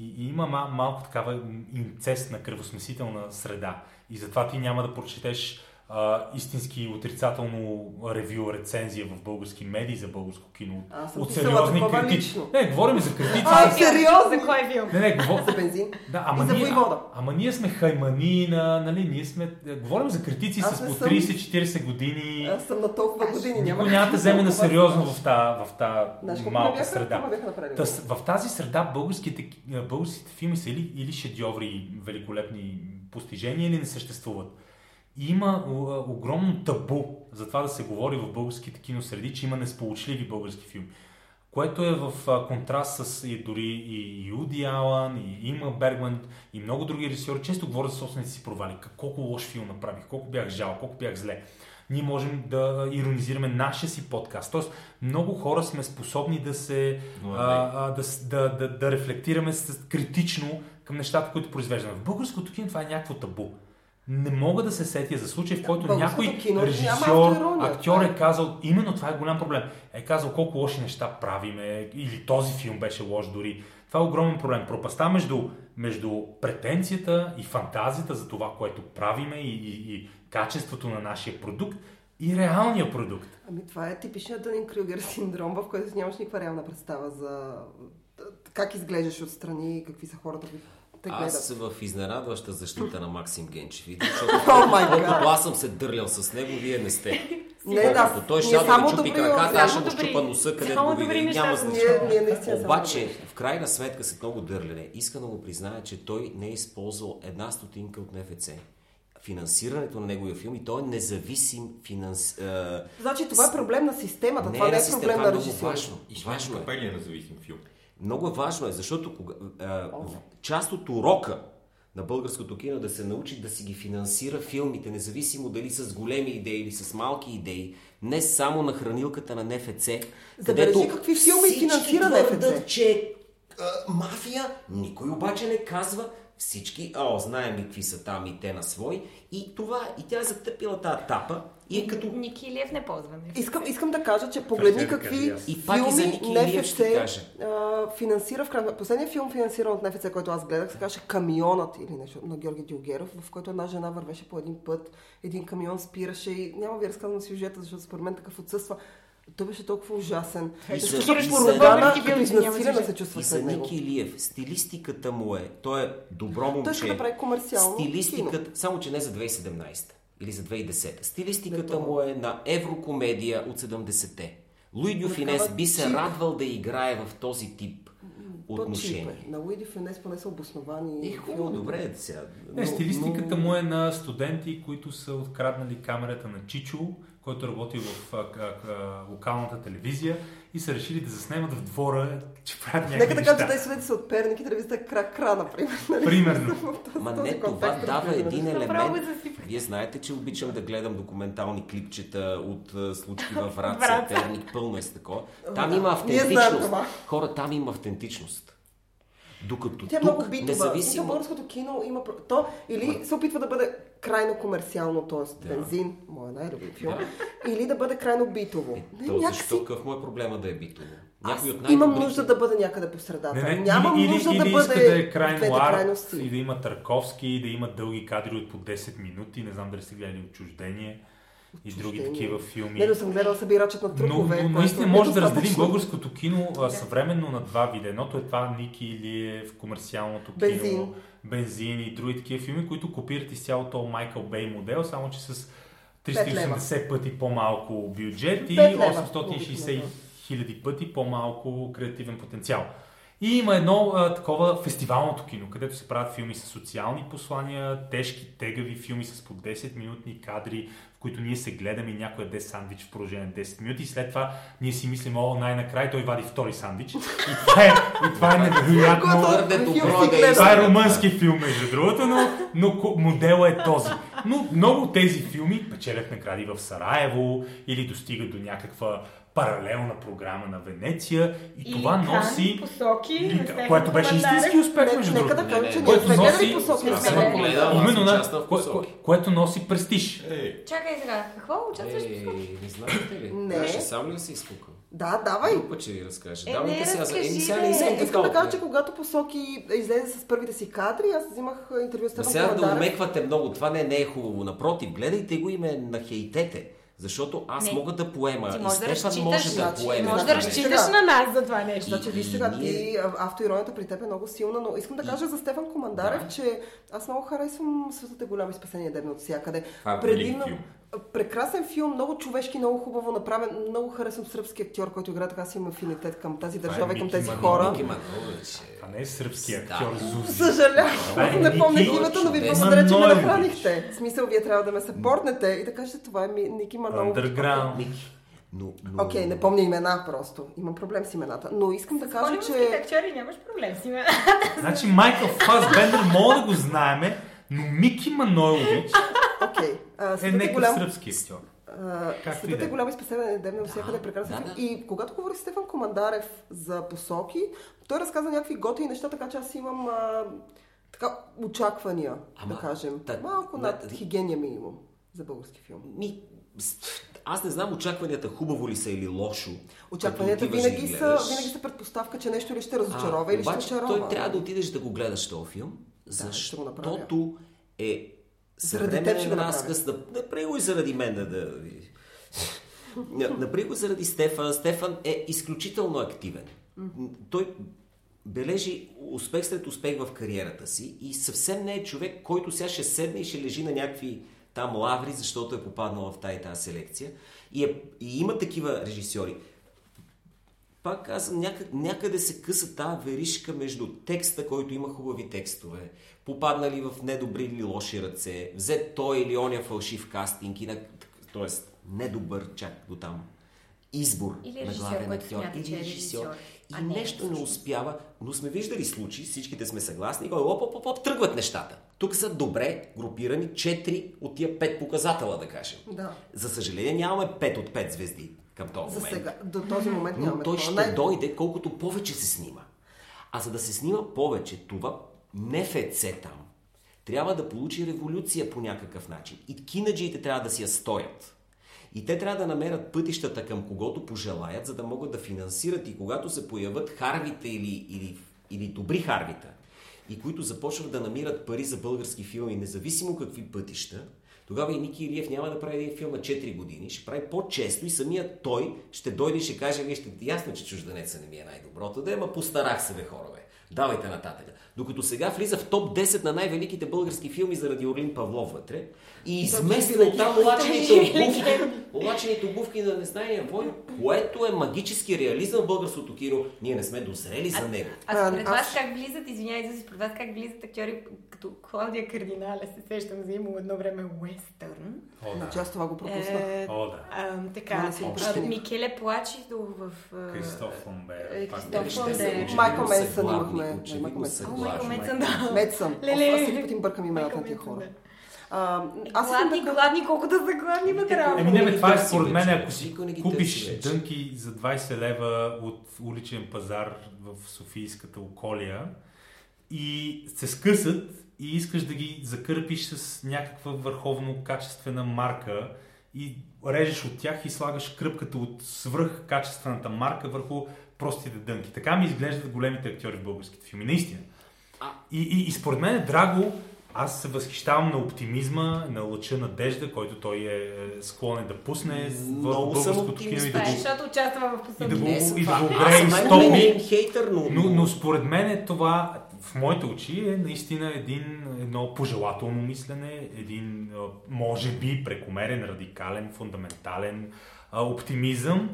и, и има мал, малко такава инцестна кръвосмесителна среда. И затова ти няма да прочетеш а, истински отрицателно ревю, рецензия в български медии за българско кино.
Аз съм
от сериозни критици. Не, говорим за критици.
А,
за-
сериозно?
За кой филм?
Не, не, говор...
За бензин.
Да, ама
И за
ние, ама ние сме хаймани на, нали, ние сме, е, говорим за критици
Аз
с по
съм-
30-40 години.
Аз съм на толкова години.
Никой
Няма
няма да вземе на сериозно в тази в та малка
бяха-
среда. в тази среда българските, е, българските филми са или, или шедьоври, великолепни постижения, или не съществуват. И има огромно табу за това да се говори в българските киносреди, че има несполучливи български филми. Което е в контраст с и дори и, Уди Алън, и Има Бергман, и много други режисьори. Често говорят за собствените си провали. Колко лош филм направих, колко бях жал, колко бях зле. Ние можем да иронизираме нашия си подкаст. Тоест, много хора сме способни да се
Но,
а, а, да, да, да, да рефлектираме критично към нещата, които произвеждаме. В българското кино това е някакво табу. Не мога да се сетя за случай, в който
българското
някой
кино
режисьор, актьор е казал, именно това е голям проблем, е казал колко лоши неща правиме, или този филм беше лош дори. Това е огромен проблем. Пропаста между, между претенцията и фантазията за това, което правиме и, и, и качеството на нашия продукт и реалния продукт.
Ами това е типичният Дънин Крюгер синдром, в който нямаш никаква реална представа за как изглеждаш отстрани и какви са хората, които те гледат.
Аз в изненадваща защита на Максим Генчев. И (laughs) защото
гад!
аз съм се дърлял с него, вие не сте.
Не, да,
той ще да
само
чупи
добри
краката, аз ще му щупа носа, където
само
го
неща
Няма значение. Обаче, в крайна сметка, след много дърлене, иска да го призная, че той не е използвал една стотинка от НФЦ. Финансирането на неговия филм и той е независим финанс... е,
Значи това е проблем на системата,
Не
това
е
не
на
е
система,
проблем
това е
на режисьора.
важно.
И
Важно е.
капелия независим филм.
Много важно е, защото кога, а, в- част от урока на българското кино е да се научи да си ги финансира филмите, независимо дали с големи идеи или с малки идеи, не само на хранилката на НФЦ,
Забележи какви филми финансира
твърдят,
НФЦ.
че а, мафия, никой обаче не казва, всички, о, знаем ли какви са там и те на свой, и това, и тя е затъпила тази тапа, и е като
Ники Илиев не ползва НФЦ.
Искам, искам да кажа, че погледни
ще
какви.
И
филми НФЦ
ще
финансира в крайна... Последният филм финансиран от НФЦ, който аз гледах, се казваше Камионът или нещо на Георги Дилгеров, в който една жена вървеше по един път, един камион спираше и няма ви разказвам сюжета, защото според мен такъв отсъства. Той беше толкова ужасен. Защото
Български
като изнасилена се чувства след него.
Ники Илиев, стилистиката му е, той е добро момче.
Той иска да прави комерциално
Стилистиката, само че не за 2017 или за 2010. Стилистиката му е на еврокомедия от 70-те. Луи Дю Финес
Такава
би се
чип.
радвал да играе в този тип отношения.
Е. На Уиди Фенес поне са обосновани.
Е, хубаво, добре сега.
Не, стилистиката му е на студенти, които са откраднали камерата на Чичо, който работи в а, а, локалната телевизия и са решили да заснемат в двора, че правят някакви
Нека да кажа, че тези студенти са от Перник и телевизията е кра, кра, например. нали?
Примерно. (laughs)
Ма
този
не, това дава един елемент. Вие знаете, че обичам да гледам документални клипчета от случки във (laughs) Враца. Перник, пълно е с такова. Там има автентичност. Хора, там има автентичност. Докато
Тя е
тук,
много битова. Независимо... българското кино има... То или се опитва да бъде крайно комерциално, т.е.
Да.
бензин, моя най-любим филм, или да бъде крайно битово.
Е,
Не,
то
някакси...
защо какъв му е проблема да е битово?
Аз
Някой от
имам
най-добрите-
нужда да бъде някъде по средата.
Не, не,
Нямам
или,
нужда
или,
да
или
бъде
иска да е
в
крайно арт и да има Търковски, и да има дълги кадри от по 10 минути. Не знам дали сте гледали Отчуждение и други такива филми.
Не, но съм гледала събирачът на
Но,
трупове.
но
което
наистина
е
може да разделим българското кино а, съвременно на два вида. Едното е това Ники Илиев, комерциалното кино,
Бензин.
и други такива филми, които копират изцяло този Майкъл Бей модел, само че с
Пет лева.
380 пъти по-малко бюджет и
Пет лева.
860 хиляди пъти по-малко креативен потенциал. И има едно а, такова фестивалното кино, където се правят филми с социални послания, тежки, тегави филми с по 10 минутни кадри, в които ние се гледаме и някой яде сандвич в продължение на 10 минути и след това ние си мислим, о, най-накрая той вади втори сандвич. И това е, и това е невероятно.
Да
гледам.
Това е румънски филм, между другото, но, но моделът е този. Но много тези филми печелят награди в Сараево или достигат до някаква паралелна програма на Венеция и
Или
това
Кан,
носи...
посоки, Стефан
което беше истински успех, между
нека
другото.
да кажем, че
не,
ние
което
сме
носи-
посоки.
Аз
Именно на, което носи престиж.
Ей,
Чакай сега, какво участваш в посоки?
Е, не знаете ли?
Не.
Ще сам ли да се изфукам?
Да, давай.
Друг път ще ви разкажа.
Е,
Давайте
не,
сега.
разкажи,
сега
бе.
не искам
Не, искам да кажа, че когато посоки излезе с първите си кадри, аз взимах интервю с
сега да умеквате много, това не, не е хубаво. Напротив, гледайте го и ме нахейтете. Защото аз
Не.
мога да поема.
Ти
и
може да
Стефан
разчиташ,
може да поеме.
Може
да
да разчиташ на нас за това нещо.
Значи,
И-
виж сега,
и
ти, автоиронията при теб е много силна, но искам да кажа за Стефан Командарев,
Да.
че аз много харесвам Светът е голям и спасение дебне от всякъде.
Е филм.
Прекрасен филм, много човешки, много хубаво направен. Много харесвам сръбски актьор, който играе така си има афинитет към тази
е
държава и към тези хора.
Мики Манолович.
Това не е сръбски
Да.
актьор Зузи.
Съжалявам,
е
не помня името, но ви благодаря, че ме
Манолович.
нахранихте. В смисъл, вие трябва да ме съпортнете и да кажете, това е Ники.
Underground.
Мики. Но, но...
Окей, не помня имена просто. Имам проблем с имената. Но искам да кажа, че...
актьори нямаш проблем с имена.
Значи Майкъл Фасбендер мога да го знаеме, но Мики Манойлович
Окей. а,
е
Светът е
някакъв
голям.
сръбски актьор.
Светът
да
е
е.
голям и спасяване дебне навсякъде е прекрасен
да,
филм.
да.
И когато говори с Стефан Командарев за посоки, той разказа някакви готини неща, така че аз имам а, така очаквания,
Ама,
да кажем.
так,
Малко над хигиения минимум за български филм.
Ми, аз не знам очакванията хубаво ли са или лошо.
Очакванията
да
винаги
ги
са, винаги са предпоставка, че нещо или ще разочарова
А,
или ще
обаче
очарова.
той трябва да отидеш да го гледаш този филм,
ще го направя.
защото е
Заради теб ще
съвременен
го направя.
направи го и заради мен да... да... На- Направи го заради Стефан. Стефан е изключително активен. Той бележи успех след успех в кариерата си и съвсем не е човек, който сега ще седне и ще лежи на някакви там лаври, защото е попаднала в тази тази селекция. И, е, и има такива режисьори. Пак казвам, някъде, някъде се къса тази веришка между текста, който има хубави текстове, попаднали в недобри или лоши ръце, взе той или оня фалшив кастинг, и на, т.е. недобър чак до там избор
Или
на главен актьор.
че е режисьор,
И
не е
нещо не успява, но сме виждали случаи, всичките сме съгласни, и оп, оп, оп, оп, тръгват нещата. Тук са добре групирани 4 от тия 5 показателя, да кажем.
Да.
За съжаление нямаме 5 от 5 звезди към този
За
момент.
сега, до този момент
Но
нямаме
той ще
Най-
дойде колкото повече се снима. А за да се снима повече, това НФЦ там трябва да получи революция по някакъв начин. И кинаджиите трябва да си я стоят. И те трябва да намерят пътищата към когото пожелаят, за да могат да финансират и когато се появят харвите или, или, или добри харвита, и които започват да намират пари за български филми, независимо какви пътища, тогава и Ники Илиев няма да прави един филм на 4 години, ще прави по-често и самият той ще дойде и ще каже, вие ще ясно, че чужденеца не ми е най-доброто, да, ама постарах се, бе, хора, бе. Давайте нататък. Докато сега влиза в топ 10 на най-великите български филми заради Орлин Павлов вътре и измества от там лачените обувки, лачените обувки на незнайния вой, което е магически реализъм в българското кино. Ние не сме дозрели за него.
А според
А,
вас
аз-
как влизат, извинявайте, според вас как влизат актьори като Клаудия Кардиналя, се сещам за имало едно време уестърн.
О, да.
аз това го пропуснах.
Е,
О, да.
а,
Това
така, а. Микеле Плачидо в...
Кристоф
е.
Очевидно
Майкъл Менсън
главни,
имахме.
очевидно
Майкъл
главни.
Менсън, да.
Мед съм.
Леле.
Аз всеки път им бъркам имената на тия хора. А, аз
Гладни,
да...
гладни, колкото са гладни вътре.
Еми не, това е според мен, ако си
не
купиш дънки за 20 лева от уличен пазар в Софийската околия и се скъсат и искаш да ги закърпиш с някаква върховно качествена марка и режеш от тях и слагаш кръпката от свръх качествената марка върху простите дънки. Така ми изглеждат големите актьори в българските филми. Наистина. И, и, и според мен Драго, аз се възхищавам на оптимизма, на лъча надежда, който той е склонен да пусне в българското кино и да
е,
го
защото участва в
и да го- и да го
Аз
огрее
съм
и
най-големият
стопи.
им хейтър, но...
но, но според мен е това, в моите очи, е наистина един, едно пожелателно мислене, един, може би, прекомерен, радикален, фундаментален оптимизъм.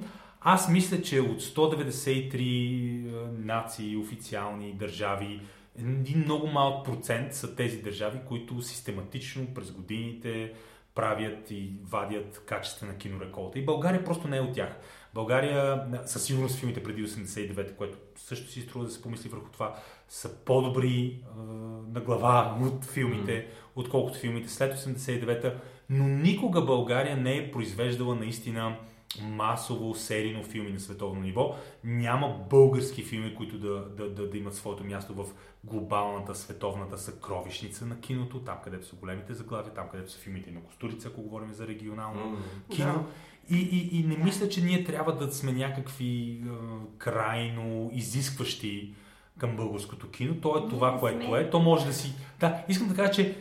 Аз мисля, че от 193 а, нации, официални държави, един много малък процент са тези държави, които систематично през годините правят и вадят качествена кинореколта. И България просто не е от тях. България, със сигурност филмите преди 89-та, което също си струва да се помисли върху това, са по-добри а, на глава от филмите, mm. отколкото филмите след 89-та, но никога България не е произвеждала наистина масово серийно филми на световно ниво. Няма български филми, които да, да, да, да имат своето място в глобалната световната съкровищница на киното, там където са големите заглавия, там където са филмите на Костурица, ако говорим за регионално кино. И, и, и не мисля, че ние трябва да сме някакви е, крайно изискващи към българското кино. То е това,
не
което е. То може да си... Да, искам да кажа, че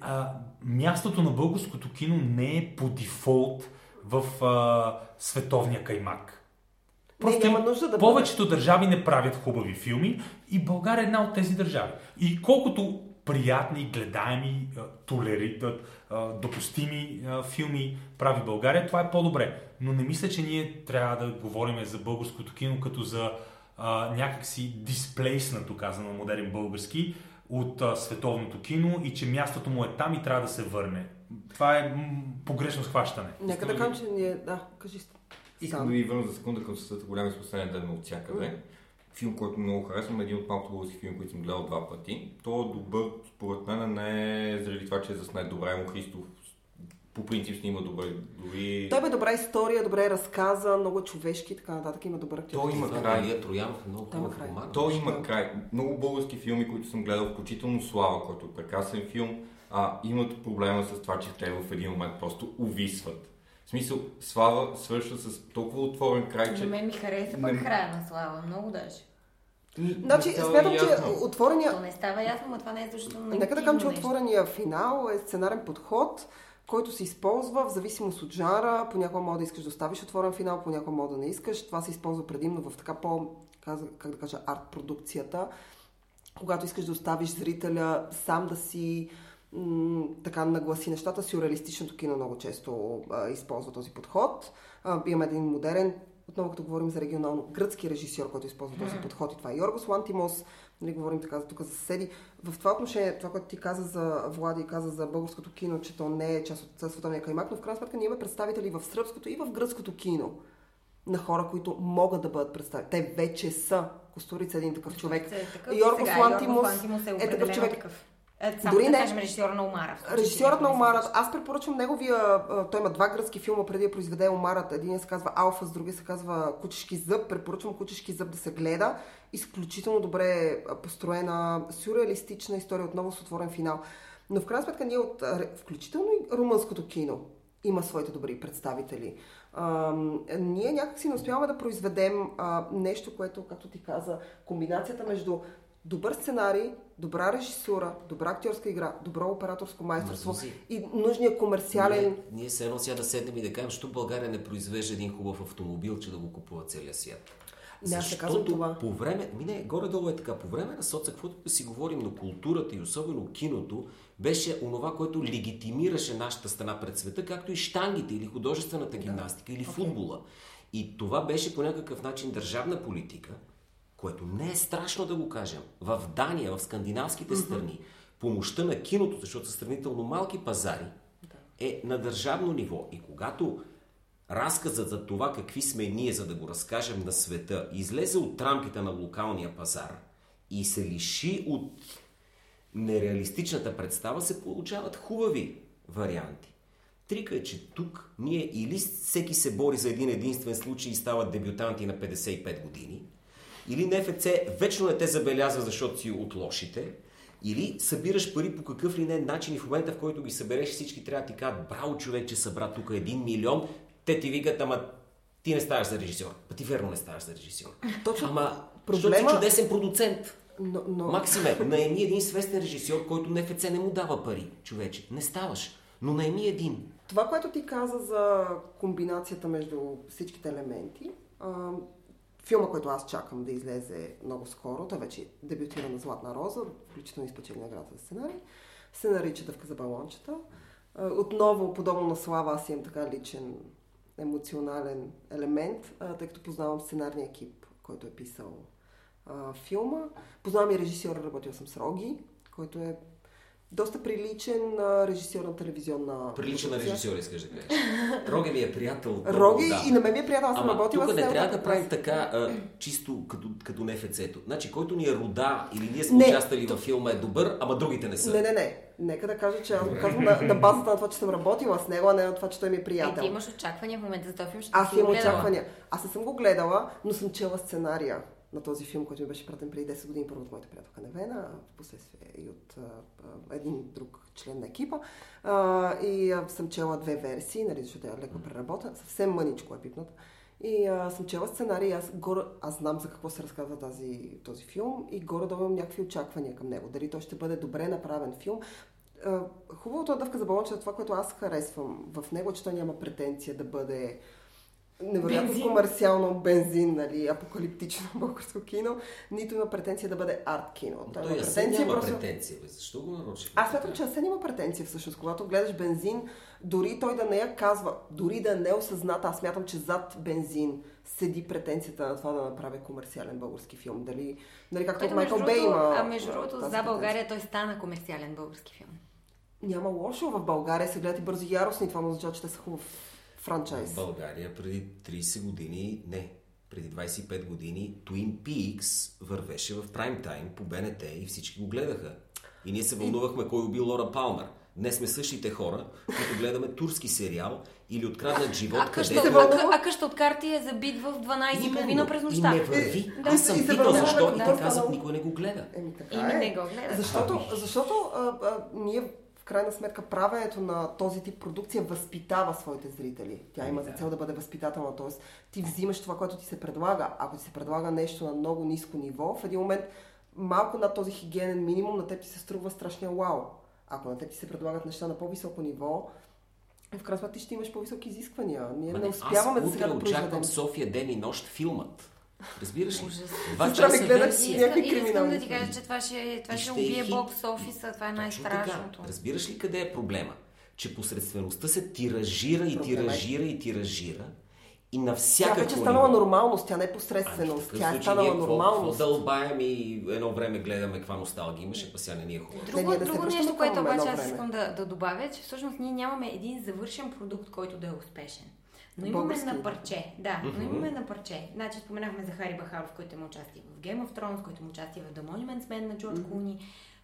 а, мястото на българското кино не е по дефолт в а, световния каймак.
Не, няма нужда да
повечето държави не правят хубави филми и България е една от тези държави. И колкото приятни, гледаеми, толери, допустими филми прави България, това е по-добре. Но не мисля, че ние трябва да говорим за българското кино като за а, някакси дисплейснато, казано модерен български, от а, световното кино и че мястото му е там и трябва да се върне. Това е погрешно схващане.
Нека да кажем, че ние... Да, кажи.
Искам да ви върна за секунда към света голям изпоследен ден от всякъде. Филм, който много харесвам, е един от малкото български филми, които съм гледал два пъти. То е добър, според мен, не е заради това, че е заснет добре, Емо Христов по принцип снима добре. Дори...
Той бе добра история, добре е разказа, много е човешки и така нататък. Има добър актьор.
Той има край.
Илия Троянов е много
Там
хубав
край.
Той има край. Много български филми, които съм гледал, включително Слава, който е прекрасен филм, а, имат проблема с това, че те в един момент просто увисват. В смисъл, Слава свършва с толкова отворен край, че...
На мен ми хареса
Не-
пък края на Слава, много даже.
Значи,
Не
смятам, че отворения...
То не става ясно, но това не е защото
Нека да кажем, че отворения финал е сценарен подход, който се използва в зависимост от жанра. Понякога може да искаш да оставиш отворен финал, понякога може да не искаш. Това се използва предимно в така по, как да кажа, арт продукцията. Когато искаш да оставиш зрителя сам да си така нагласи нещата. Сюрреалистичното кино много често а, използва този подход. А, имаме един модерен, отново като говорим за регионално, гръцки режисьор, който използва този подход и това е Йоргос Лантимос. Нали, говорим така за тук за съседи. В това отношение, това, което ти каза за Влади и каза за българското кино, че то не е част от световния каймак, но в крайна сметка ние имаме представители в сръбското и в гръцкото кино на хора, които могат да бъдат представени. Те вече са. Костурица е един такъв човек.
Е такъв,
Йоргос Лантимос
е,
е такъв човек.
Такъв. Е, само
Дори
да
не-
кажем режисьора на Омара.
Режисьорът на Омарът, аз препоръчвам неговия, той има два гръцки филма преди да произведе Омарът. Един се казва Алфа, с другия се казва Кучешки зъб. Препоръчвам Кучешки зъб да се гледа. Изключително добре построена, сюрреалистична история, отново с отворен финал. Но в крайна сметка ние от, включително и румънското кино, има своите добри представители. А, ние някакси не успяваме да произведем а, нещо, което, както ти каза, комбинацията между добър сценарий, добра режисура, добра актьорска игра, добро операторско майсторство
Ма, Зузи,
и нужния комерциален...
Ние, ние се едно сега да седнем и да кажем, що България не произвежда един хубав автомобил, че да го купува целия свят.
Не, аз казвам това.
по време, ми не, горе-долу е така, по време на соца, каквото да си говорим, но културата и особено киното беше онова, което легитимираше нашата страна пред света, както и штангите или художествената гимнастика или футбола. И това беше по някакъв начин държавна политика, което не е страшно да го кажем. В Дания, в скандинавските страни, помощта на киното, защото са сравнително малки пазари, е на държавно ниво. И когато разказът за това какви сме ние, за да го разкажем на света, излезе от рамките на локалния пазар и се лиши от нереалистичната представа, се получават хубави варианти. Трика е, че тук ние или всеки се бори за един единствен случай и стават дебютанти на 55 години, или НФЦ вечно не те забелязва, защото си от лошите, или събираш пари по какъв ли не начин и в момента, в който ги събереш, всички трябва да ти кажат, браво човек, че събра тук един милион, те ти викат, ама ти не ставаш за режисьор. Па ти верно не ставаш за режисьор.
Точно
Ама,
проблема-
си чудесен продуцент.
Но, но...
Максиме, наеми един свестен режисьор, който НФЦ не му дава пари, човече. Не ставаш. Но наеми един.
Това, което ти каза за комбинацията между всичките елементи, филма, който аз чакам да излезе много скоро, той вече дебютира на Златна роза, включително изпечели награда за сценарий, се нарича Дъвка за балончета. Отново, подобно на Слава, аз имам така личен емоционален елемент, тъй като познавам сценарния екип, който е писал а, филма. Познавам и режисьора, работил съм с Роги, който е доста приличен а, режисьор на телевизионна
Прилича на режисьор, искаш да кажеш. Роги ми е приятел. (laughs)
Роги
да.
и на мен ми е приятел, аз съм
Ама
работила
тук
с
не
него.
трябва да правим така, а, чисто като, като НФЦ-то. Значи, който ни е рода или ние сме
Не.
участвали във филма е добър, ама другите не са.
Не, не, не. Нека да кажа, че аз го казвам на, на базата на това, че съм работила с него, а не на това, че той ми е
Е,
приятел.
ти имаш очаквания в момента за този филм, ще
Аз имам очаквания. Аз не съм го гледала, но съм чела сценария на този филм, който ми беше пратен преди 10 години, първо от моята приятелка Невена, в последствие и от а, един друг член на екипа. А, и а, съм чела две версии, нали, защото е леко преработена, съвсем мъничко е пипната. И а, съм чела сценарий, аз, горе, аз знам за какво се разказва тази, този филм и горе имам някакви очаквания към него. Дали той ще бъде добре направен филм. А, Хубавото е дъвка за балончета, това, което аз харесвам в него, че той няма претенция да бъде невероятно
Бензин.
комерциално бензин, нали, апокалиптично (laughs) българско кино, нито има претенция да бъде арт кино.
Но
Той има претенция
няма
просто...
претенция. Бе. Защо го нарочи?
Аз смятам, че Асен има претенция всъщност. Когато гледаш бензин, дори той да не я казва, дори да не е осъзната, аз смятам, че зад бензин седи претенцията на това да направи комерциален български филм. Дали, нали, както Майкъл
между
Бей има...
а между другото, за. България той стана комерциален български филм.
Няма лошо в България, се гледат и бързо яростни, това му означава, че те са хубав франчайз.
В България преди 30 години, не, преди 25 години Twin Peaks вървеше в прайм тайм по БНТ и всички го гледаха. И ние се вълнувахме кой уби Лора Палмер. Днес сме същите хора, които гледаме турски сериал или откраднат живот,
А къща, от,
вълнува?
а, а къща от карти е забит в 12.30 през
и
нощта.
не върви.
Да,
Аз съм
и
питал защо и
какво
те казват никой не го гледа.
Еми, така
Ими
е.
не го гледат.
Защото, защото а, а, ние крайна сметка правенето на този тип продукция възпитава своите зрители. Тя има за цел да бъде възпитателна, т.е. ти взимаш това, което ти се предлага. Ако ти се предлага нещо на много ниско ниво, в един момент малко над този хигиенен минимум на теб ти се струва страшния вау. Ако на теб ти се предлагат неща на по-високо ниво, в крайна сметка ти ще имаш по-високи изисквания. Ние
Ма
не
не,
успяваме
аз
за сега да произведем.
очаквам София ден и нощ филмът. Разбираш ли? Два часа
гледа
версия.
някакви
Искам, искам да
криминални
ти кажа, че това ще, това ще
ще е
убие
хит.
бокс офиса. Това е най-страшното.
Разбираш ли къде е проблема? Че посредствеността се тиражира и
Проблема е.
тиражира и тиражира и на
Тя
всяка
вече е станала нормалност, тя не е посредственост. Тя е станала нормалност.
Какво дълбаем и едно време гледаме каква носталгия имаше, па сега не ни е хубаво.
Друго,
се
друго нещо, което обаче аз искам да, да добавя, че всъщност ние нямаме един завършен продукт, който да е успешен. Но имаме
Български.
на парче. Да, но имаме на парче. Значи споменахме за Хари Бахаров, който има участие в Game of Thrones, който има участие в The Monuments Men на Джордж Клуни.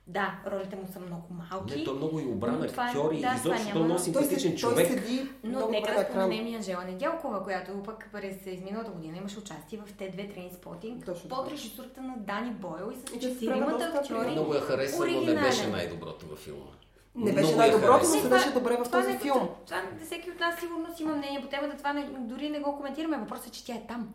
Да, ролите му са много малки.
Не, то много и обран
е-
актьор и
да,
изобщо
няма-
то носи
се,
човек.
той седи
Но
много
нека да споменем и Анжела Недялкова, която пък през изминалата година имаше участие в Т2 Трейнспотинг
Точно
под режисурата на Дани Бойл и с четиримата актьори.
Много я харесвам, но не беше най-доброто във филма.
Не беше най-доброто, но се беше добре в този
не-
филм.
Това, всеки от нас сигурно си има мнение по темата, това не, дори не го коментираме. Въпросът е, че тя е там.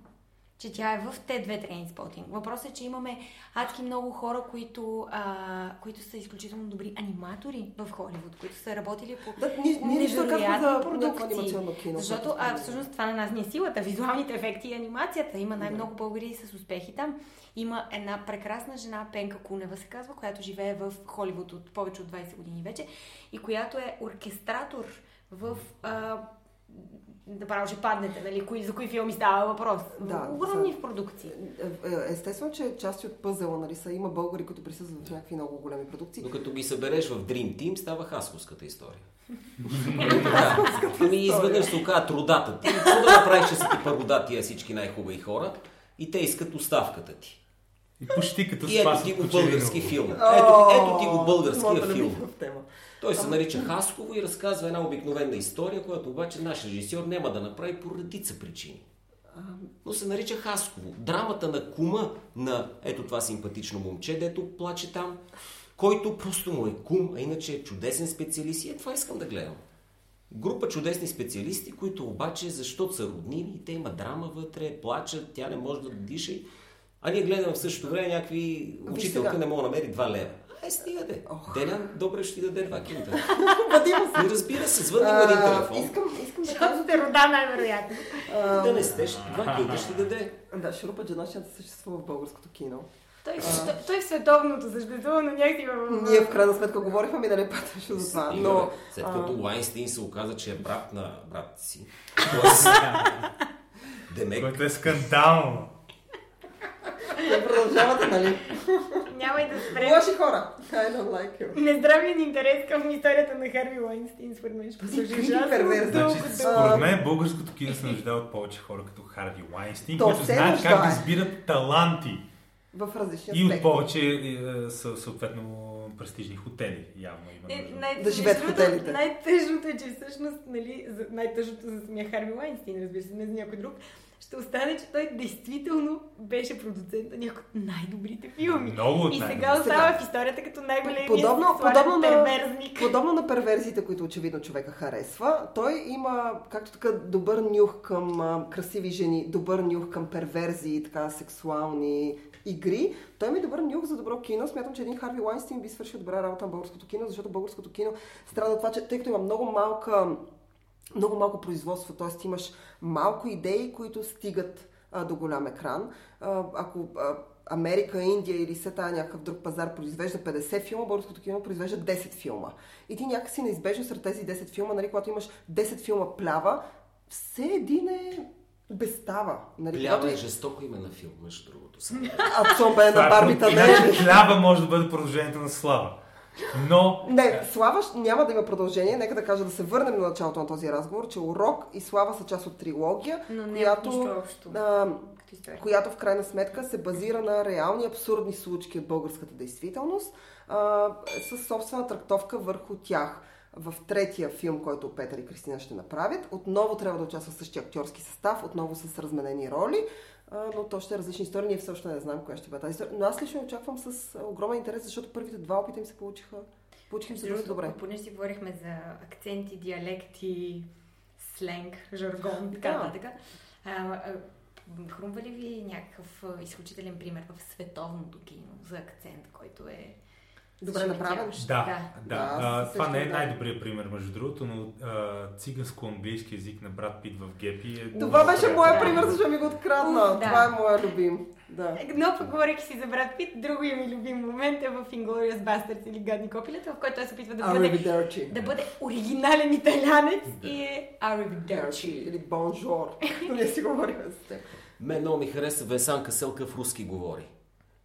Че тя е в Т2 трейнспотинг. Въпросът е, че имаме адски много хора, които, а, които са изключително добри аниматори в Холивуд, които са работили по
Да, не казваме
невероятни
за анимационно кино.
Защото, а,
стане.
всъщност това на нас ни е силата, визуалните ефекти и анимацията. Има най-много българи с успехи там. Има една прекрасна жена, Пенка Кунева се казва, която живее в Холивуд от повече от 20 години вече и която е оркестратор в... А, Направо ще паднете, нали, кои, за кои филми става въпрос.
Да,
Огромни
за-
в продукции.
Е, е, Естествено, че части от пъзела, нали, са, има българи, които присъстват в някакви много големи продукции.
Докато ги събереш в Dream Team, става хасковската история. (laughs) Ами изведнъж се оказа трудата ти. Какво да направиш, че са ти първода тия всички най-хубави хора и те искат оставката ти.
И почти като
И ето ти го български филм. Ето, ето ти го българския филм. Той се нарича Хасково и разказва една обикновена история, която обаче наш режисьор няма да направи по редица причини. Но се нарича Хасково. Драмата на кума на ето това симпатично момче, дето плаче там, който просто му е кум, а иначе е чудесен специалист и е това искам да гледам. Група чудесни специалисти, които обаче, защото са роднини, те има драма вътре, плачат, тя не може да диша. А ние гледаме в същото време някакви учителка
сега.
не мога да намери 2 лева. Ай, стига де.
Ох.
Делян, добре ще ти даде 2 кинта.
Вадима се.
И разбира се, звънни му един
А,
телефон.
Искам, искам да кажа,
сте рода най-вероятно.
а,
Да не сте, ще- два кинта ще даде.
да, Шурупа Джанашията съществува в българското кино.
Той, той, той в световното съществува, но някакси в...
Ние в крайна сметка говорихме ми да не пътваш за това. Но.
След като Лайнстин се оказа, че е брат на брат си. (laughs) Демек,
Което е скандално.
Не продължавате, нали?
Няма и да спрем.
Лоши хора. I don't like you.
Нездравият интерес към историята на Харви Лайнстин, според мен, ще послужи ужасно
Значи, според мен българското кино се нуждае от повече хора като Харви Лайнстин,
То
които знаят как да избират таланти.
В различни
И от повече е, са, съответно престижни хотели. Явно има
Е, най-
Да живеят в хотелите.
Най-тъжното е, че всъщност, нали, за, най-тъжното за самия Харви Лайнстин, разбира се, не за някой друг, ще остане, че той действително беше продуцент на някои от най-добрите филми.
Много от
И сега остава
Сега.
в историята като най-големият
Подобно, подобно, на,
перверзник.
подобно на перверзиите, които очевидно човека харесва, той има, както така, добър нюх към а, красиви жени, добър нюх към перверзии, така, сексуални игри. Той има и добър нюх за добро кино. Смятам, че един Харви Лайнстин би свършил добра работа на българското кино, защото българското кино страда от това, че тъй като има много малка много малко производство, т.е. имаш малко идеи, които стигат а, до голям екран. А, ако а, Америка, Индия или все тая някакъв друг пазар произвежда 50 филма, българското кино произвежда 10 филма. И ти някакси неизбежно сред тези 10 филма, нали, когато имаш 10 филма плява, все един е безстава. Нали,
Плява
когато
е жестоко име на филм, между другото. Сега.
А Цомбе е на барбита е.
хляба може да бъде продължението на слава. Но
Не, Слава ще- няма да има продължение. Нека да кажа да се върнем на началото на този разговор, че Урок и Слава са част от трилогия,
Но не
която,
нищо общо.
а, която в крайна сметка се базира на реални абсурдни случки от българската действителност, а, с собствена трактовка върху тях. В третия филм, който Петър и Кристина ще направят, отново трябва да участва в същия актьорски състав, отново с разменени роли, но то ще е различни истории. Ние все още не знаем коя ще бъде тази история. Но аз лично очаквам с огромен интерес, защото първите два опита им се получиха, им се доста добре.
Понеже си говорихме за акценти, диалекти, сленг, жаргон, така нататък. Хрумва ли ви някакъв изключителен пример в световното кино за акцент, който е
Добре направен.
Да, да.
Да,
да. А, това не е
да.
най-добрият пример, между другото, но а, циганско-английски език на брат Пит в Гепи е...
Това беше моя
Да.
пример, защото ми го открадна.
Уф, да.
Това е моя любим. Да.
Но пък говорейки си за брат Пит, другия ми любим момент е в Inglourious Basterds или Гадни копилета, в който той се опитва да бъде,
Arrivederci.
да бъде оригинален италянец и е Arrivederci.
Arrivederci или бонжор. Ние си говорим с теб.
Мен много ми хареса Весан Каселка в руски говори.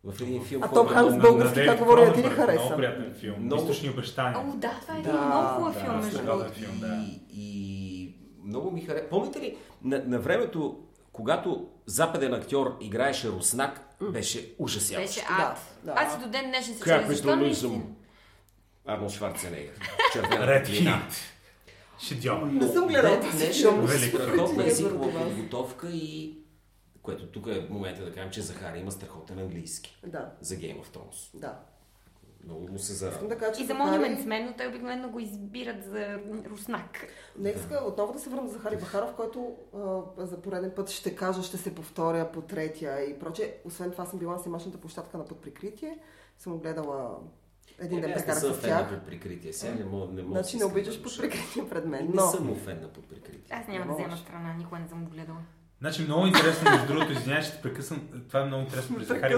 В един филм,
А Том
много-
български как говори, а ти ли хареса?
Много приятен филм.
Много.
Източни обещания.
О, да, това е
Да,
един много хубав
да,
филм, между другото.
филм, да.
И, и много ми хареса. Помните ли, на, на времето, когато западен актьор играеше руснак, беше ужасяващ.
Беше
Да,
ад.
да.
Аз и до ден днешен се чудя, не
Капитализъм. Арнолд Шварценегер. (laughs) Плина.
Хит. Шедьовър.
Не съм този
днешен страхотна езикова подготовка и което тук е момента да кажем, че Захари има страхотен английски
Да,
за Game of Thrones.
да.
Много му се зарадва.
да кажа,
И за
Захари-
Monuments Men, но те обикновено го избират за руснак.
Нека иска отново да се върна за Захари Бахаров, който а, за пореден път ще кажа, ще се повторя по третия и проче. Освен това съм била на снимачната площадка на под прикритие. Съм гледала един ден
Е, аз не
прекарах
съм
с
фен на
тях.
под прикритие. Сега не мога, не мога
Значи
да
не обичаш под
да
прикритие пред мен,
Не
но...
съм му фен на под прикритие.
Аз няма
Не
да взема страна, никога не съм го гледала.
Значи много интересно, между другото, извинявай, ще прекъсвам. Това е много интересно при Захари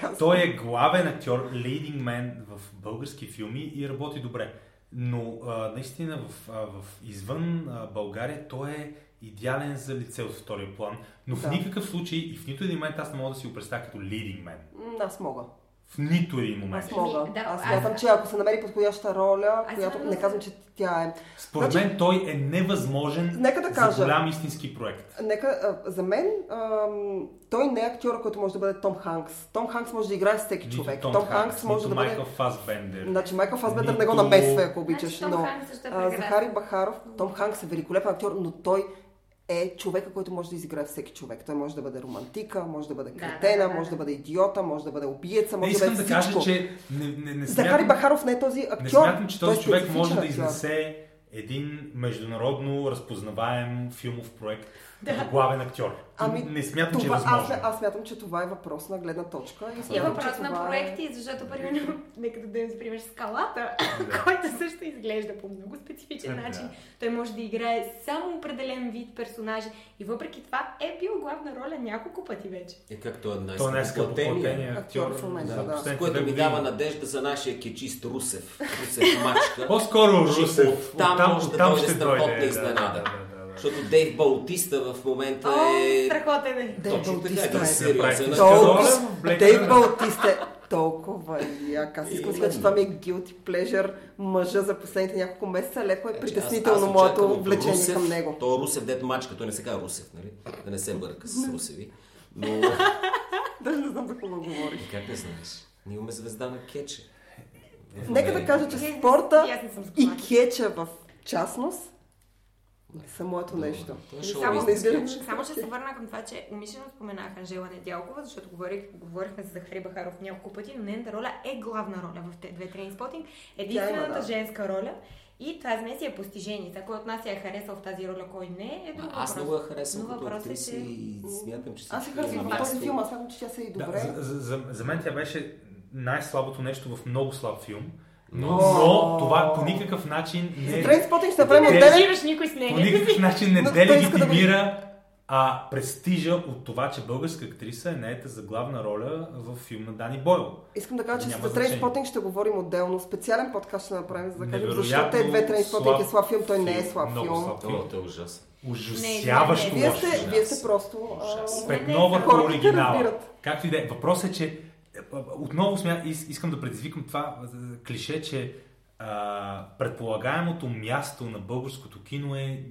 казвам.
Той е главен актьор, leading man в български филми и работи добре. Но а, наистина в, а, в извън а, България той е идеален за лице от втория план, но в
Да.
никакъв случай и в нито един момент аз не мога да си го представя като leading man.
Аз мога.
В нито един момент.
Аз мога.
Да,
Аз
аз-
смятам, че ако се намери подходяща роля,
Аз
която не
за-
казвам, че тя е...
Според
Значи-
мен той е невъзможен
Нека да
за
кажа.
голям истински проект.
Нека, а, за мен, ам, той не е актьора, който може да бъде Том Ханкс. Том Ханкс може да играе с всеки
Нито
човек.
Том,
Том Ханкс може
нито
да бъде...
Майкъл Фасбендер.
Значи Майкъл Фасбендър не
Нито-
го намесва, ако обичаш,
Значи Том
но
Ханкс също е
а. Захари Бахаров, Том Ханкс е великолепен актьор, но той е човека, който може да изиграе всеки човек. Той може да бъде романтика, може да бъде
Да,
кретена,
да, да, да.
може да бъде идиота, може да бъде убиеца,
Не
може
искам
да
да
бъде
кажа,
всичко.
че не, не, не
Захари
смятам,
Бахаров не е този актьор.
не смятам, че
Той е
този човек може да
актьор.
изнесе един международно разпознаваем филмов проект като главен актьор.
Ами,
не смятам, че е
Това, аз,
възможно.
смя- аз смятам, че това е въпрос на гледна точка. И
И е въпрос на
това е-
проекти, защото, примерно, (laughs) нека да дадем за пример скалата, (laughs) който също изглежда по много специфичен
Да.
начин. Той може да играе само определен вид персонажи и въпреки това е бил главна роля няколко пъти вече.
Е как той е най
Той не е скъпоплатения
актьор
актьор.
в момента, да.
последните
Което ми дава надежда за нашия кечист Русев. Русев мачка.
По-скоро Русев.
оттам може да дойде страхотна изненада.
Да, да, да, да.
Защото Дейв Баутиста в момента
О,
е...
страхотен е!
Дейв
Точно така,
е
сериозен
Дейв. Баутиста е толкова як. Аз искам да кажа, че това ми е guilty pleasure мъжа за последните няколко месеца. Леко е
Значи,
притеснително моето влечение
Русев,
към него.
То е Русев дет мачка, той не се казва Русев, нали? Да не се бърка с Русеви. Но (laughs)
Даже не знам за какво говориш.
как не знаеш? Ние имаме звезда на кече. В
Нека да
Америка.
кажа, че
Вие-
спорта
и
кеча в частност не са моето
Добре.
нещо.
Е
само да
Само ще се върна към това, че умишлено споменах Анжела Недялкова, защото говорих, говорихме за Захари Бахаров няколко пъти, но нейната роля е главна роля в те две трейнспотинг. Единствената
да.
женска роля и това за мен си е постижение. Сега, кой от нас я е харесал в тази роля, кой не, е друг
Аз много я харесвам
Но
като
е,
актриса
че-
и смятам, че
Аз се харесвам в този филм, аз смятам, че тя се и
Да,
добре.
за, за, за, за мен тя беше най-слабото нещо в много слаб филм. Но, но това по никакъв начин
За
не,
Трейнспотинг ще направим отделен
Живеш никой с
по никакъв начин не делегитимира а, престижа от това, че българска актриса е наета за главна роля в филм на Дани Бойл.
Искам да кажа, че за. Трейнспотинг ще говорим отделно. Специален подкаст ще направим, за да кажем защо те две Трейнспотинг е
слаб
филм, той не е
филм,
слаб
много
филм.
слаб.
О, той е ужасен.
Ужасяващо
Не,
Вие сте,
филм.
вие сте просто...
Ужас.
Те
оригинала. Както и да е. Въпросът е, че е, отново смя, ис- искам да предизвикам това клише, че а, предполагаемото място на българското кино е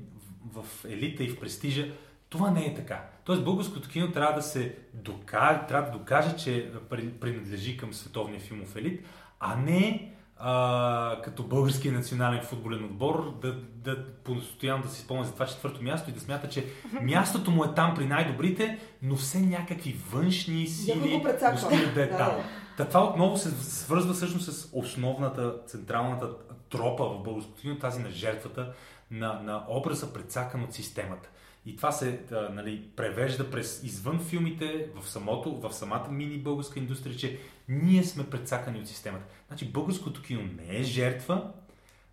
в, елита и в престижа. Това не е така. Тоест българското кино трябва да се докаже, трябва да докаже, че при- принадлежи към световния филмов елит, а не а, като български национален футболен отбор да, да постоянно да си спомня за това четвърто място и да смята, че (laughs) мястото му е там при най-добрите, но все някакви външни сили достигат да е там. Та това отново се свързва всъщност с основната, централната тропа в българското кино, тази на жертвата, на, на образа предсакан от системата. И това се а, нали, превежда през извън филмите, в, самото, в самата мини българска индустрия, че ние сме предсакани от системата. Значи българското кино не е жертва,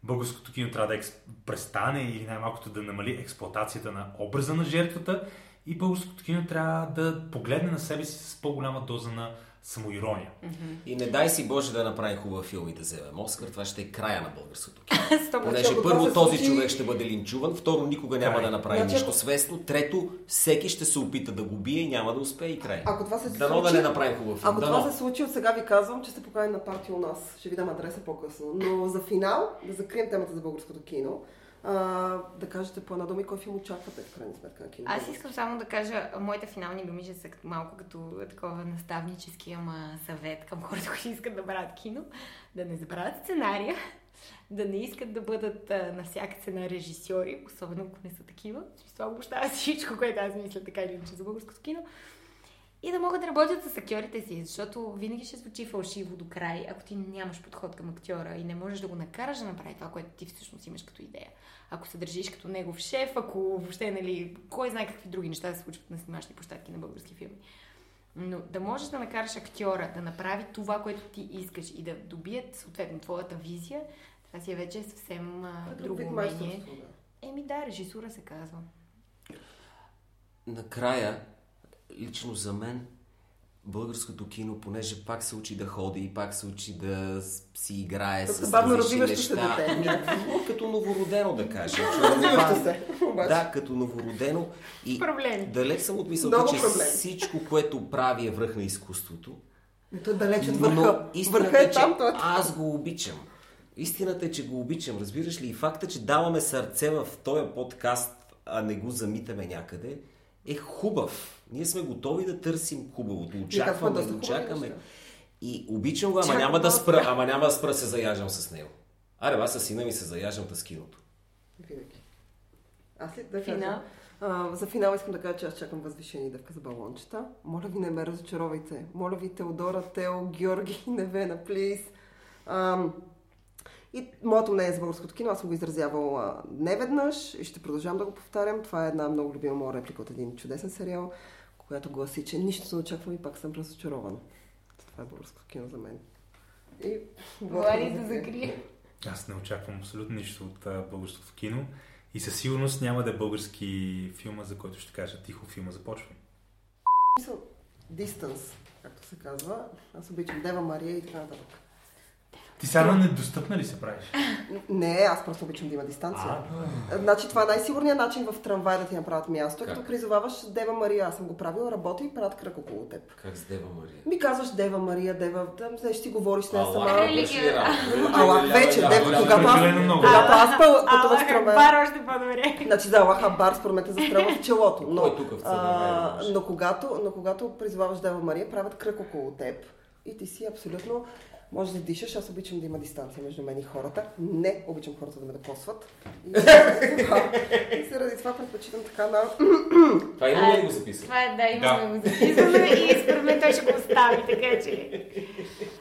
българското кино трябва да експ... престане или най-малкото да намали експлуатацията на образа на жертвата и българското кино трябва да погледне на себе си с по-голяма доза на самоирония.
И не дай си Боже да направи хубав филм и да вземем Оскар, това ще е края на българското кино. (laughs) Понеже първо
се
този
случи-
човек ще бъде линчуван, второ никога няма
Край.
да направи
Значи,
нищо свестно, трето всеки ще се опита да го бие и няма да успее и край.
Ако това се
Дано
случи,
да не направим хубав филм.
Ако
Дано.
това се случи, от сега ви казвам, че сте поканени на парти у нас. Ще ви дам адреса по-късно. Но за финал, да закрием темата за българското кино, а, да кажете по една дума и кой филм очаквате в крайна сметка на.
Аз искам само да кажа, моите финални думи ще са малко като такова наставнически, ама съвет към хората, (laughs) които искат да правят кино, да не забравят сценария, (laughs) да не искат да бъдат а, на всяка цена режисьори, особено ако не са такива. Смисъл, обощава всичко, което аз мисля така или иначе за българското кино. И да могат да работят с актьорите си, защото винаги ще звучи фалшиво до край, ако ти нямаш подход към актьора и не можеш да го накараш да направи това, което ти всъщност имаш като идея. Ако се държиш като негов шеф, ако въобще, нали, кой знае какви други неща се случват на снимачни площадки на български филми. Но да можеш да накараш актьора да направи това, което ти искаш и да добият съответно твоята визия, това си е вече съвсем а,
Друг
друго умение.
да.
Еми да, режисура се казва.
Накрая, лично за мен, българското кино, понеже пак се учи да ходи и пак се учи да си играе
Като
с
бавно развиващо се
неща.
дете.
Ами, като новородено, да кажем. (laughs)
Развиващо се. Обаче.
Да, като новородено. И
Проблеми.
далеч съм от мисълта,
Много
че
проблеми.
всичко, което прави е връх на изкуството.
То е далеч от
Но
върха.
истината
Върха
е,
е
че
там, той е
аз го обичам. Истината е, че го обичам. Разбираш ли? И факта, че даваме сърце в този подкаст, а не го замитаме някъде, е хубав. Ние сме готови да търсим хубавото. Очакваме,
хубави
очакваме. И обичам го, ама няма да спра, ама няма да спра се заяждам с него. Аре, аз с сина ми се заяждам с киното.
Винаги. Аз ли да
Финал?
А, за финал искам да кажа, че аз чакам възвишени дъвка за балончета. Моля ви, не ме разочаровайте. Моля ви, Теодора, Тео, Георги, (laughs) Невена, плиз. Ам, и моето мнение за българското кино, аз съм го изразявал а, неведнъж и ще продължавам да го повтарям. Това е една много любима моя реплика от един чудесен сериал, която гласи, че нищо не очаквам и пак съм разочарована. Това е българското кино за мен. И...
Влади да закрие.
Аз не очаквам абсолютно нищо от българското кино и със сигурност няма да е български филма, за който ще кажа тихо филма започва.
Смисъл, Distance, както се казва. Аз обичам Дева Мария и така нататък.
Ти сега недостъпна ли се правиш? (laughs)
Не, аз просто обичам да има дистанция. Значи това е най-сигурният начин в трамвай да ти направят място, е
Как?
като призоваваш Дева Мария. Аз съм го правила, работи и правят кръг около теб.
Как с Дева Мария?
Ми казваш Дева Мария, Дева, там знаеш, ти говориш с нея сама. Аллах вече, Дева, когато аз, когато аз пътувах с трамвай.
Акбар още по-добре.
Значи за Аллах Абар, според мен те застрелва в челото. Но,
в
когато, но когато призоваваш Дева Мария, правят кръг около теб и ти си абсолютно може да дишаш. Аз обичам да има дистанция между мен и хората. Не обичам хората да ме докосват. И, (laughs) и заради това предпочитам така на... (clears throat)
Това има ли да го записам?
Това е, да, имаме го записано и според мен той ще го остави, така че... (laughs)